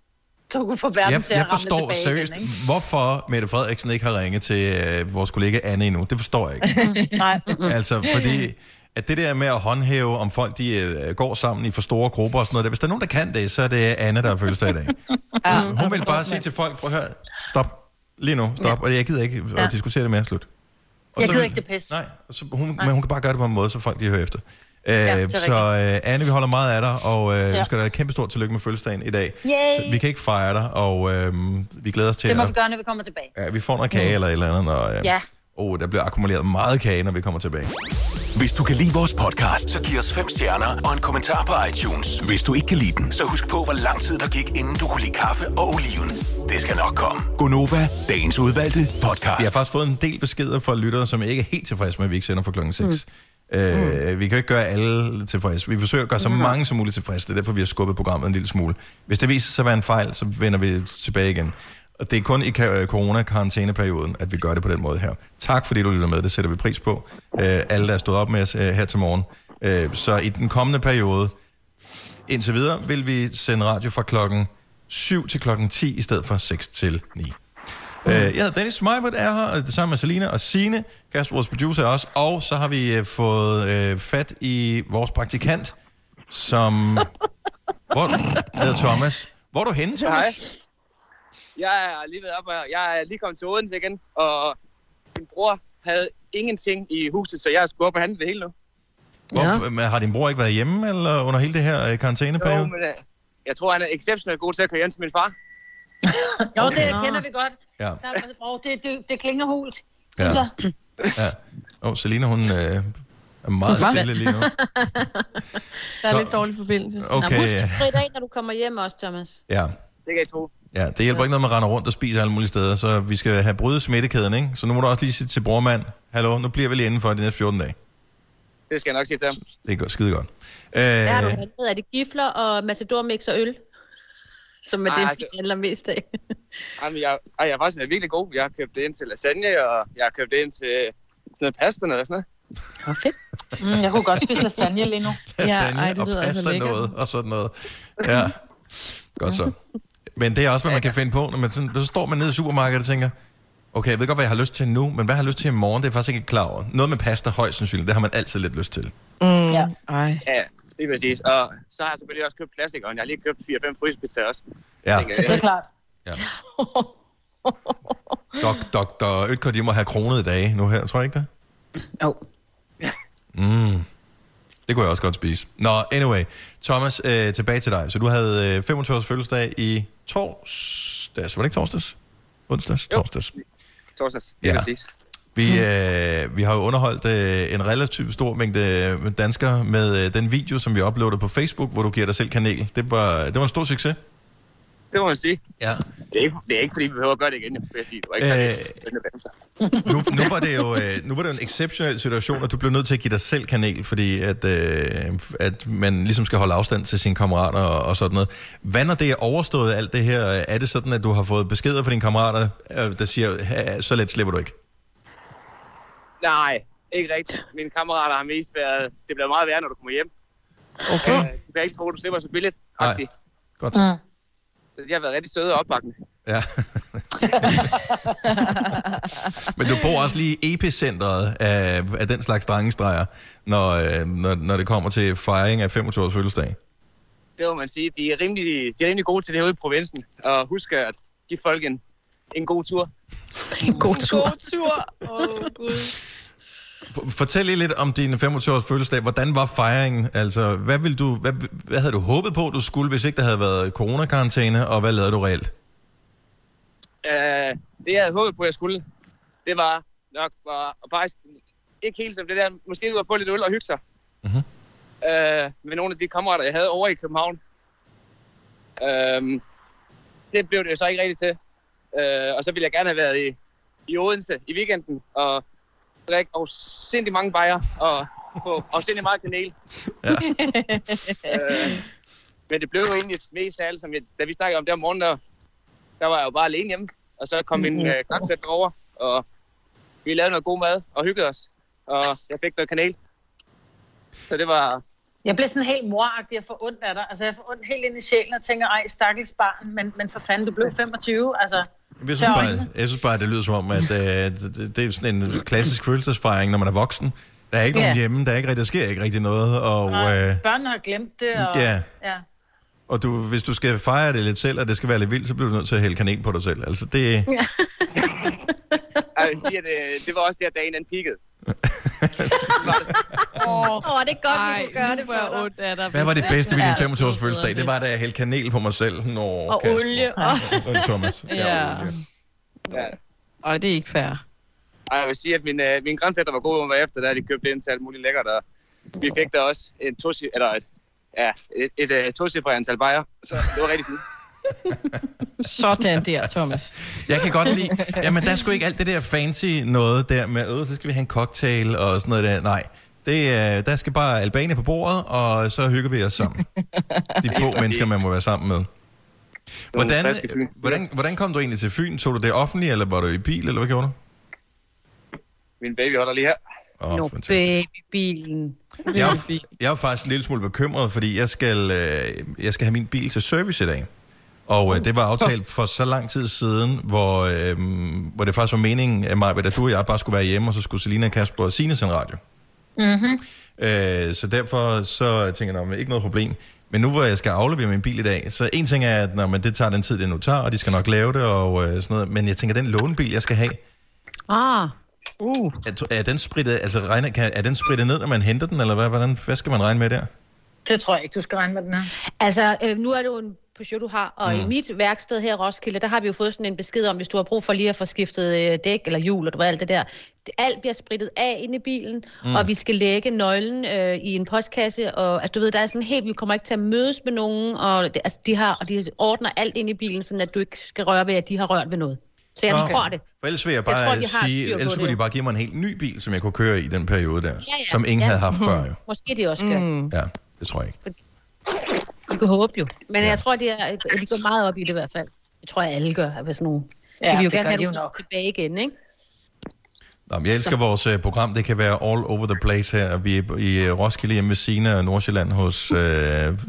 der kunne få verden Jeg, til jeg at ramle forstår tilbage seriøst, igen. Ikke? hvorfor Mette Frederiksen ikke har ringet til øh, vores kollega Anne endnu. Det forstår jeg ikke. Nej. altså, fordi at det der med at håndhæve, om folk de øh, går sammen i for store grupper og sådan noget, der, hvis der er nogen, der kan det, så er det Anne, der har fødselsdag i dag. ja Hun vil bare sige til folk, prøv at høre, stop, lige nu, stop, ja. og jeg gider ikke at Ja. diskutere det mere, slut. Og Jeg så gider ikke det pis. Nej, så hun, men hun kan bare gøre det på en måde, så folk de hører efter. Øh, er så øh, Anne, vi holder meget af dig, og øh, ja. Ja. vi skal da have kæmpe stort tillykke med fødselsdagen i dag. Yay! Så vi kan ikke fejre dig, og øh, vi glæder os til Det må at... vi gøre, når vi kommer tilbage. Ja, vi får noget kage eller et eller andet, og øh, Ja. Oh, der bliver akkumuleret meget kage, når vi kommer tilbage. Hvis du kan lide vores podcast, så giv os fem stjerner og en kommentar på iTunes. Hvis du ikke kan lide den, så husk på, hvor lang tid der gik, inden du kunne lide kaffe og oliven. Det skal nok komme. Gonova, dagens udvalgte podcast. Vi har faktisk fået en del beskeder fra lyttere, som ikke er helt tilfredse med, at vi ikke sender fra klokken 6. Mm. Øh, vi kan ikke gøre alle tilfredse. Vi forsøger at gøre så mange som muligt tilfredse. Det er derfor, vi har skubbet programmet en lille smule. Hvis det viser sig at være en fejl, så vender vi tilbage igen. Og det er kun i ka- corona-karantæneperioden, at vi gør det på den måde her. Tak fordi du lytter med, det sætter vi pris på. Øh, alle, der er stået op med os øh, her til morgen. Øh, så i den kommende periode, indtil videre, vil vi sende radio fra klokken 7 til klokken 10, i stedet for 6 til 9. Mm. jeg hedder Dennis Meibert er her, og det samme med Selina og Sine, Kasper, vores producer er også, og så har vi øh, fået øh, fat i vores praktikant, som... Hvor hedder Thomas. Hvor er du henne, Thomas? Hej. Jeg er lige ved op, og jeg er lige kommet til Odense igen, og min bror havde ingenting i huset, så jeg skulle op og handle det hele nu. Hvor, men har din bror ikke været hjemme eller under hele det her øh, Jo, karantæneperiode? men øh, jeg tror, han er exceptionelt god til at køre hjem til min far. Jo, Okay. det kender vi godt. Ja. Der, oh, det, det, det klinger hult. Ja. Så. ja. Oh, Selina, hun øh, er meget stille lige nu. Der er Så- lidt dårlig forbindelse. Okay, Nå, husk ja. at spritte af, når du kommer hjem også, Thomas. Ja. Det kan I tro. Ja, det hjælper ikke noget med at rende rundt og spise alle mulige steder, så vi skal have brydet smittekæden, ikke? Så nu må du også lige sige til brormand, hallo, nu bliver vi lige inden for de næste 14 dage. Det skal jeg nok sige til ham. Det er godt, skide godt. Øh, Hvad har du handlet? Er det gifler og Matador mix og øl? Som er Ej, det, altså- vi handler mest af. Jamen, jeg, ej, jeg er faktisk virkelig god. Jeg har købt det ind til lasagne, og jeg har købt det ind til sådan noget pasta og sådan noget. Hvor fedt. Mm, jeg kunne godt spise lasagne lige nu. lasagne Ja, ej, det og lyder altså pasta lækkert. noget og sådan noget. Ja, godt så. Men det er også, hvad man kan finde på, når man sådan, så står man nede i supermarkedet og tænker, okay, jeg ved godt, hvad jeg har lyst til nu, men hvad har jeg lyst til i morgen, det er jeg faktisk ikke klar over. Noget med pasta højst sandsynligt, det har man altid lidt lyst til. Mm, Ja. Ej. Ja, det er præcis. Og så har jeg selvfølgelig også købt klassikeren. Jeg har lige købt 4-5 frysepizzaer også. Ja, Tænker, Så det er klart. dok, Dr. Ytker, de må have kronet dage nu her, tror jeg ikke det? Jo. Mm. Det kunne jeg også godt spise. Nå, anyway. Thomas, øh, tilbage til dig. Så du havde øh, 25 års fødselsdag i torsdags. Var det ikke torsdags? Onsdags? Jo. Torsdags. Torsdags, Ja. præcis. Vi, øh, vi har jo underholdt øh, en relativt stor mængde øh, danskere med øh, den video, som vi uploadede på Facebook, hvor du giver dig selv kanel. Det var, det var en stor succes. Det må man sige. Ja. Det er ikke, det er ikke fordi vi behøver at gøre det igen, vil jeg sige. Det var ikke Øh, spændende bagefter. Nu, nu, var det jo, øh, nu var det jo en exceptionel situation, og du blev nødt til at give dig selv kanel, fordi at, øh, at man ligesom skal holde afstand til sine kammerater og, og sådan noget. Hvad når det er overstået alt det her? Er det sådan, at du har fået beskeder fra dine kammerater, øh, der siger, "Ha, så let slipper du ikke? Nej, ikke rigtigt. Mine kammerater har mest været... Det bliver meget værre, når du kommer hjem. Okay. Øh, Du kan ikke tro, du slipper så billigt. Nej. Godt. Mm. Så de har været rigtig søde og opbakkende. Ja. Men du bor også lige i epicentret af, af den slags drengestreger, når, øh, når, når det kommer til fejring af 25 års fødselsdag. Det må man sige. De er rimelig, de er rimelig gode til det herude i provinsen. Og husk at give folk en, en god tur. En god tur. God tur. Åh, oh, Gud. Fortæl lige lidt om din 25 års fødselsdag. Hvordan var fejringen? Altså, hvad, vil du, hvad, hvad havde du håbet på, du skulle, hvis ikke der havde været coronakarantæne, og hvad lavede du reelt? Uh, det, jeg havde håbet på, jeg skulle, det var nok var, og faktisk ikke helt som det der. Måske ud at få lidt øl og hygge sig. Mhm. Uh, med nogle af de kammerater, jeg havde over i København. Uh, det blev det jo så ikke rigtigt til. Uh, og så ville jeg gerne have været i, i Odense i weekenden og drikke og sindssygt mange bajer og få og sindssygt meget kanel. Ja. uh, men det blev jo egentlig mest af alt, som jeg, da vi snakkede om det om morgenen, der, der var jeg jo bare alene hjemme. Og så kom min øh, knapsæt over, og vi lavede noget god mad og hyggede os. Og jeg fik noget kanel. Så det var... Jeg bliver sådan helt moragtig og får ondt af dig. Altså, jeg får ondt helt ind i sjælen og tænker, ej, stakkels barn, men, men for fanden, du blev 25, altså. Jeg synes, bare, jeg synes bare, det lyder som om, at øh, det, det er sådan en klassisk følelsesfejring, når man er voksen. Der er ikke Ja. nogen hjemme, der, er ikke, rigtig- der sker ikke rigtig noget, og, øh, Børnene har glemt det, og... Ja. ja. og du, hvis du skal fejre det lidt selv, og det skal være lidt vildt, så bliver du nødt til at hælde kanel på dig selv. Altså, det, Jeg vil sige, at øh, det var også der, dagen den peakede. Åh, Åh, det er godt, Ej, vi kunne gøre det for ondt af dig. hvad var det bedste ved din Ja, 25 års det er fødselsdag? Det var, da jeg hældte kanel på mig selv. Nå, Og Kasper. olie. Og... Og Thomas. Ja. olie. Ja. Og det er ikke fair. Og jeg vil sige, at min, øh, min grandfætter var god var efter, da de købte ind til alt muligt lækkert. Og vi fik der også en tosi, eller et, ja, et, et, et tocifret antal bajer. Så det var rigtig fint. Sådan der, Thomas. Jeg kan godt lide... Jamen, der er sgu ikke alt det der fancy noget der med, øh, så skal vi have en cocktail og sådan noget der. Nej, det, er- der skal bare Albania på bordet, og så hygger vi os sammen. De få mennesker, man må være sammen med. Hvordan, hvordan, hvordan kom du egentlig til Fyn? Tog du det offentlige, eller var du i bil, eller hvad gjorde du? Min baby holder lige her. Åh, Nå, fantastisk. babybilen. Jeg er, jeg er faktisk en lille smule bekymret, fordi jeg skal, øh, jeg skal have min bil til service i dag. Og øh, det var aftalt for så lang tid siden, hvor, øh, hvor det faktisk var meningen af mig, at du og jeg bare skulle være hjemme, og så skulle Selina, Kasper og Signe sende radio. Mm-hmm. Øh, så derfor så tænker jeg, at ikke noget problem. Men nu hvor jeg skal aflevere min bil i dag, så en ting er, at når, men det tager den tid, det nu tager, og de skal nok lave det og øh, sådan noget. Men jeg tænker, den lånebil, jeg skal have, Ah, Uh, er, er den spritet, altså regner, kan, er den spritet ned, når man henter den, eller hvad, hvordan, hvad skal man regne med der? Det tror jeg ikke, du skal regne med den her. altså, øh, nu er det jo en Peugeot, du har, og mm. i mit værksted her i Roskilde, der har vi jo fået sådan en besked om, hvis du har brug for lige at få skiftet øh, dæk eller hjul, og du ved alt det der. Alt bliver spritet af inde i bilen, mm. og vi skal lægge nøglen øh, i en postkasse, og altså, du ved, der er sådan helt, vi kommer ikke til at mødes med nogen, og altså, de, har, og de ordner alt ind i bilen, sådan at du ikke skal røre ved, at de har rørt ved noget. Så jeg Nå. tror det. For ellers vil jeg Jeg bare tror, de sige, ellers kunne de bare give mig en helt ny bil, som jeg kunne køre i den periode der, Ja, ja. som ingen Ja. havde haft før jo. Måske de også gør. Mm. mm. Ja, det tror jeg ikke. Vi kan håbe jo. Men Ja. jeg tror, de, er, de går meget op i det i hvert fald. Det tror jeg, alle gør. Hvis nogen. Ja, de vil jo det gerne gør have de jo det nok. tilbage igen, ikke? Nå, jeg elsker vores uh, program. Det kan være all over the place her. Vi er i uh, Roskilde hjemme med Sina og Nordsjælland hos uh,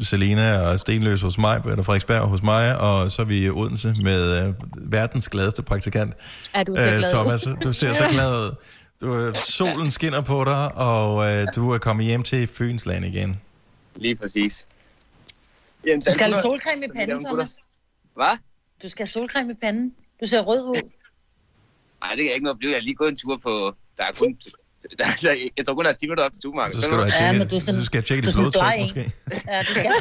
Selina og Stenløs hos mig, eller Frederiksberg hos mig, og så er vi i Odense med uh, verdens gladeste praktikant, Er du så glad? Thomas. Du ser så glad ud. Du, øh, solen skinner på dig, og uh, du er kommet hjem til Fynsland igen. Lige præcis. Jamen, Du skal have solcreme i panden, Thomas. Hvad? Du skal have solcreme i panden. Du ser rød ud. Nej, det kan jeg ikke noget blive. Jeg har lige gået en tur på... Der er kun... Der er, altså, jeg tror kun, der er 10 minutter op til stuemarkedet. Så skal du have Ja, men du er sådan- så skal jeg tjekke du er dit blodtryk måske. Ja, du skal.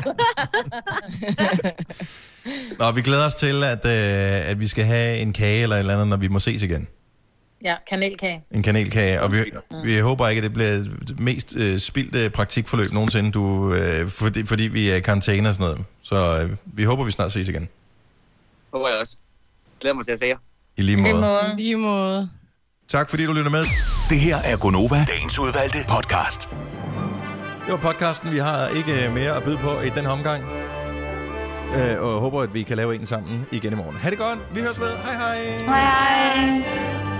Nå, vi glæder os til, at, øh, at vi skal have en kage eller et eller andet, når vi må ses igen. Ja, kanelkage. En kanelkage, og vi, vi håber ikke, at det bliver det mest øh, spildte praktikforløb nogensinde, du, øh, fordi, fordi vi er i karantæne og sådan noget. Så øh, vi håber, vi snart ses igen. Håber jeg også. Glæder mig til at se jer. I lige måde. måde. Lige måde. Tak fordi du lytter med. Det her er Gonova, dagens udvalgte podcast. Det var podcasten. Vi har ikke mere at byde på i den her omgang. Øh, og håber, at vi kan lave en sammen igen i morgen. Ha' det godt. Vi høres ved. Hej hej. Hej hej.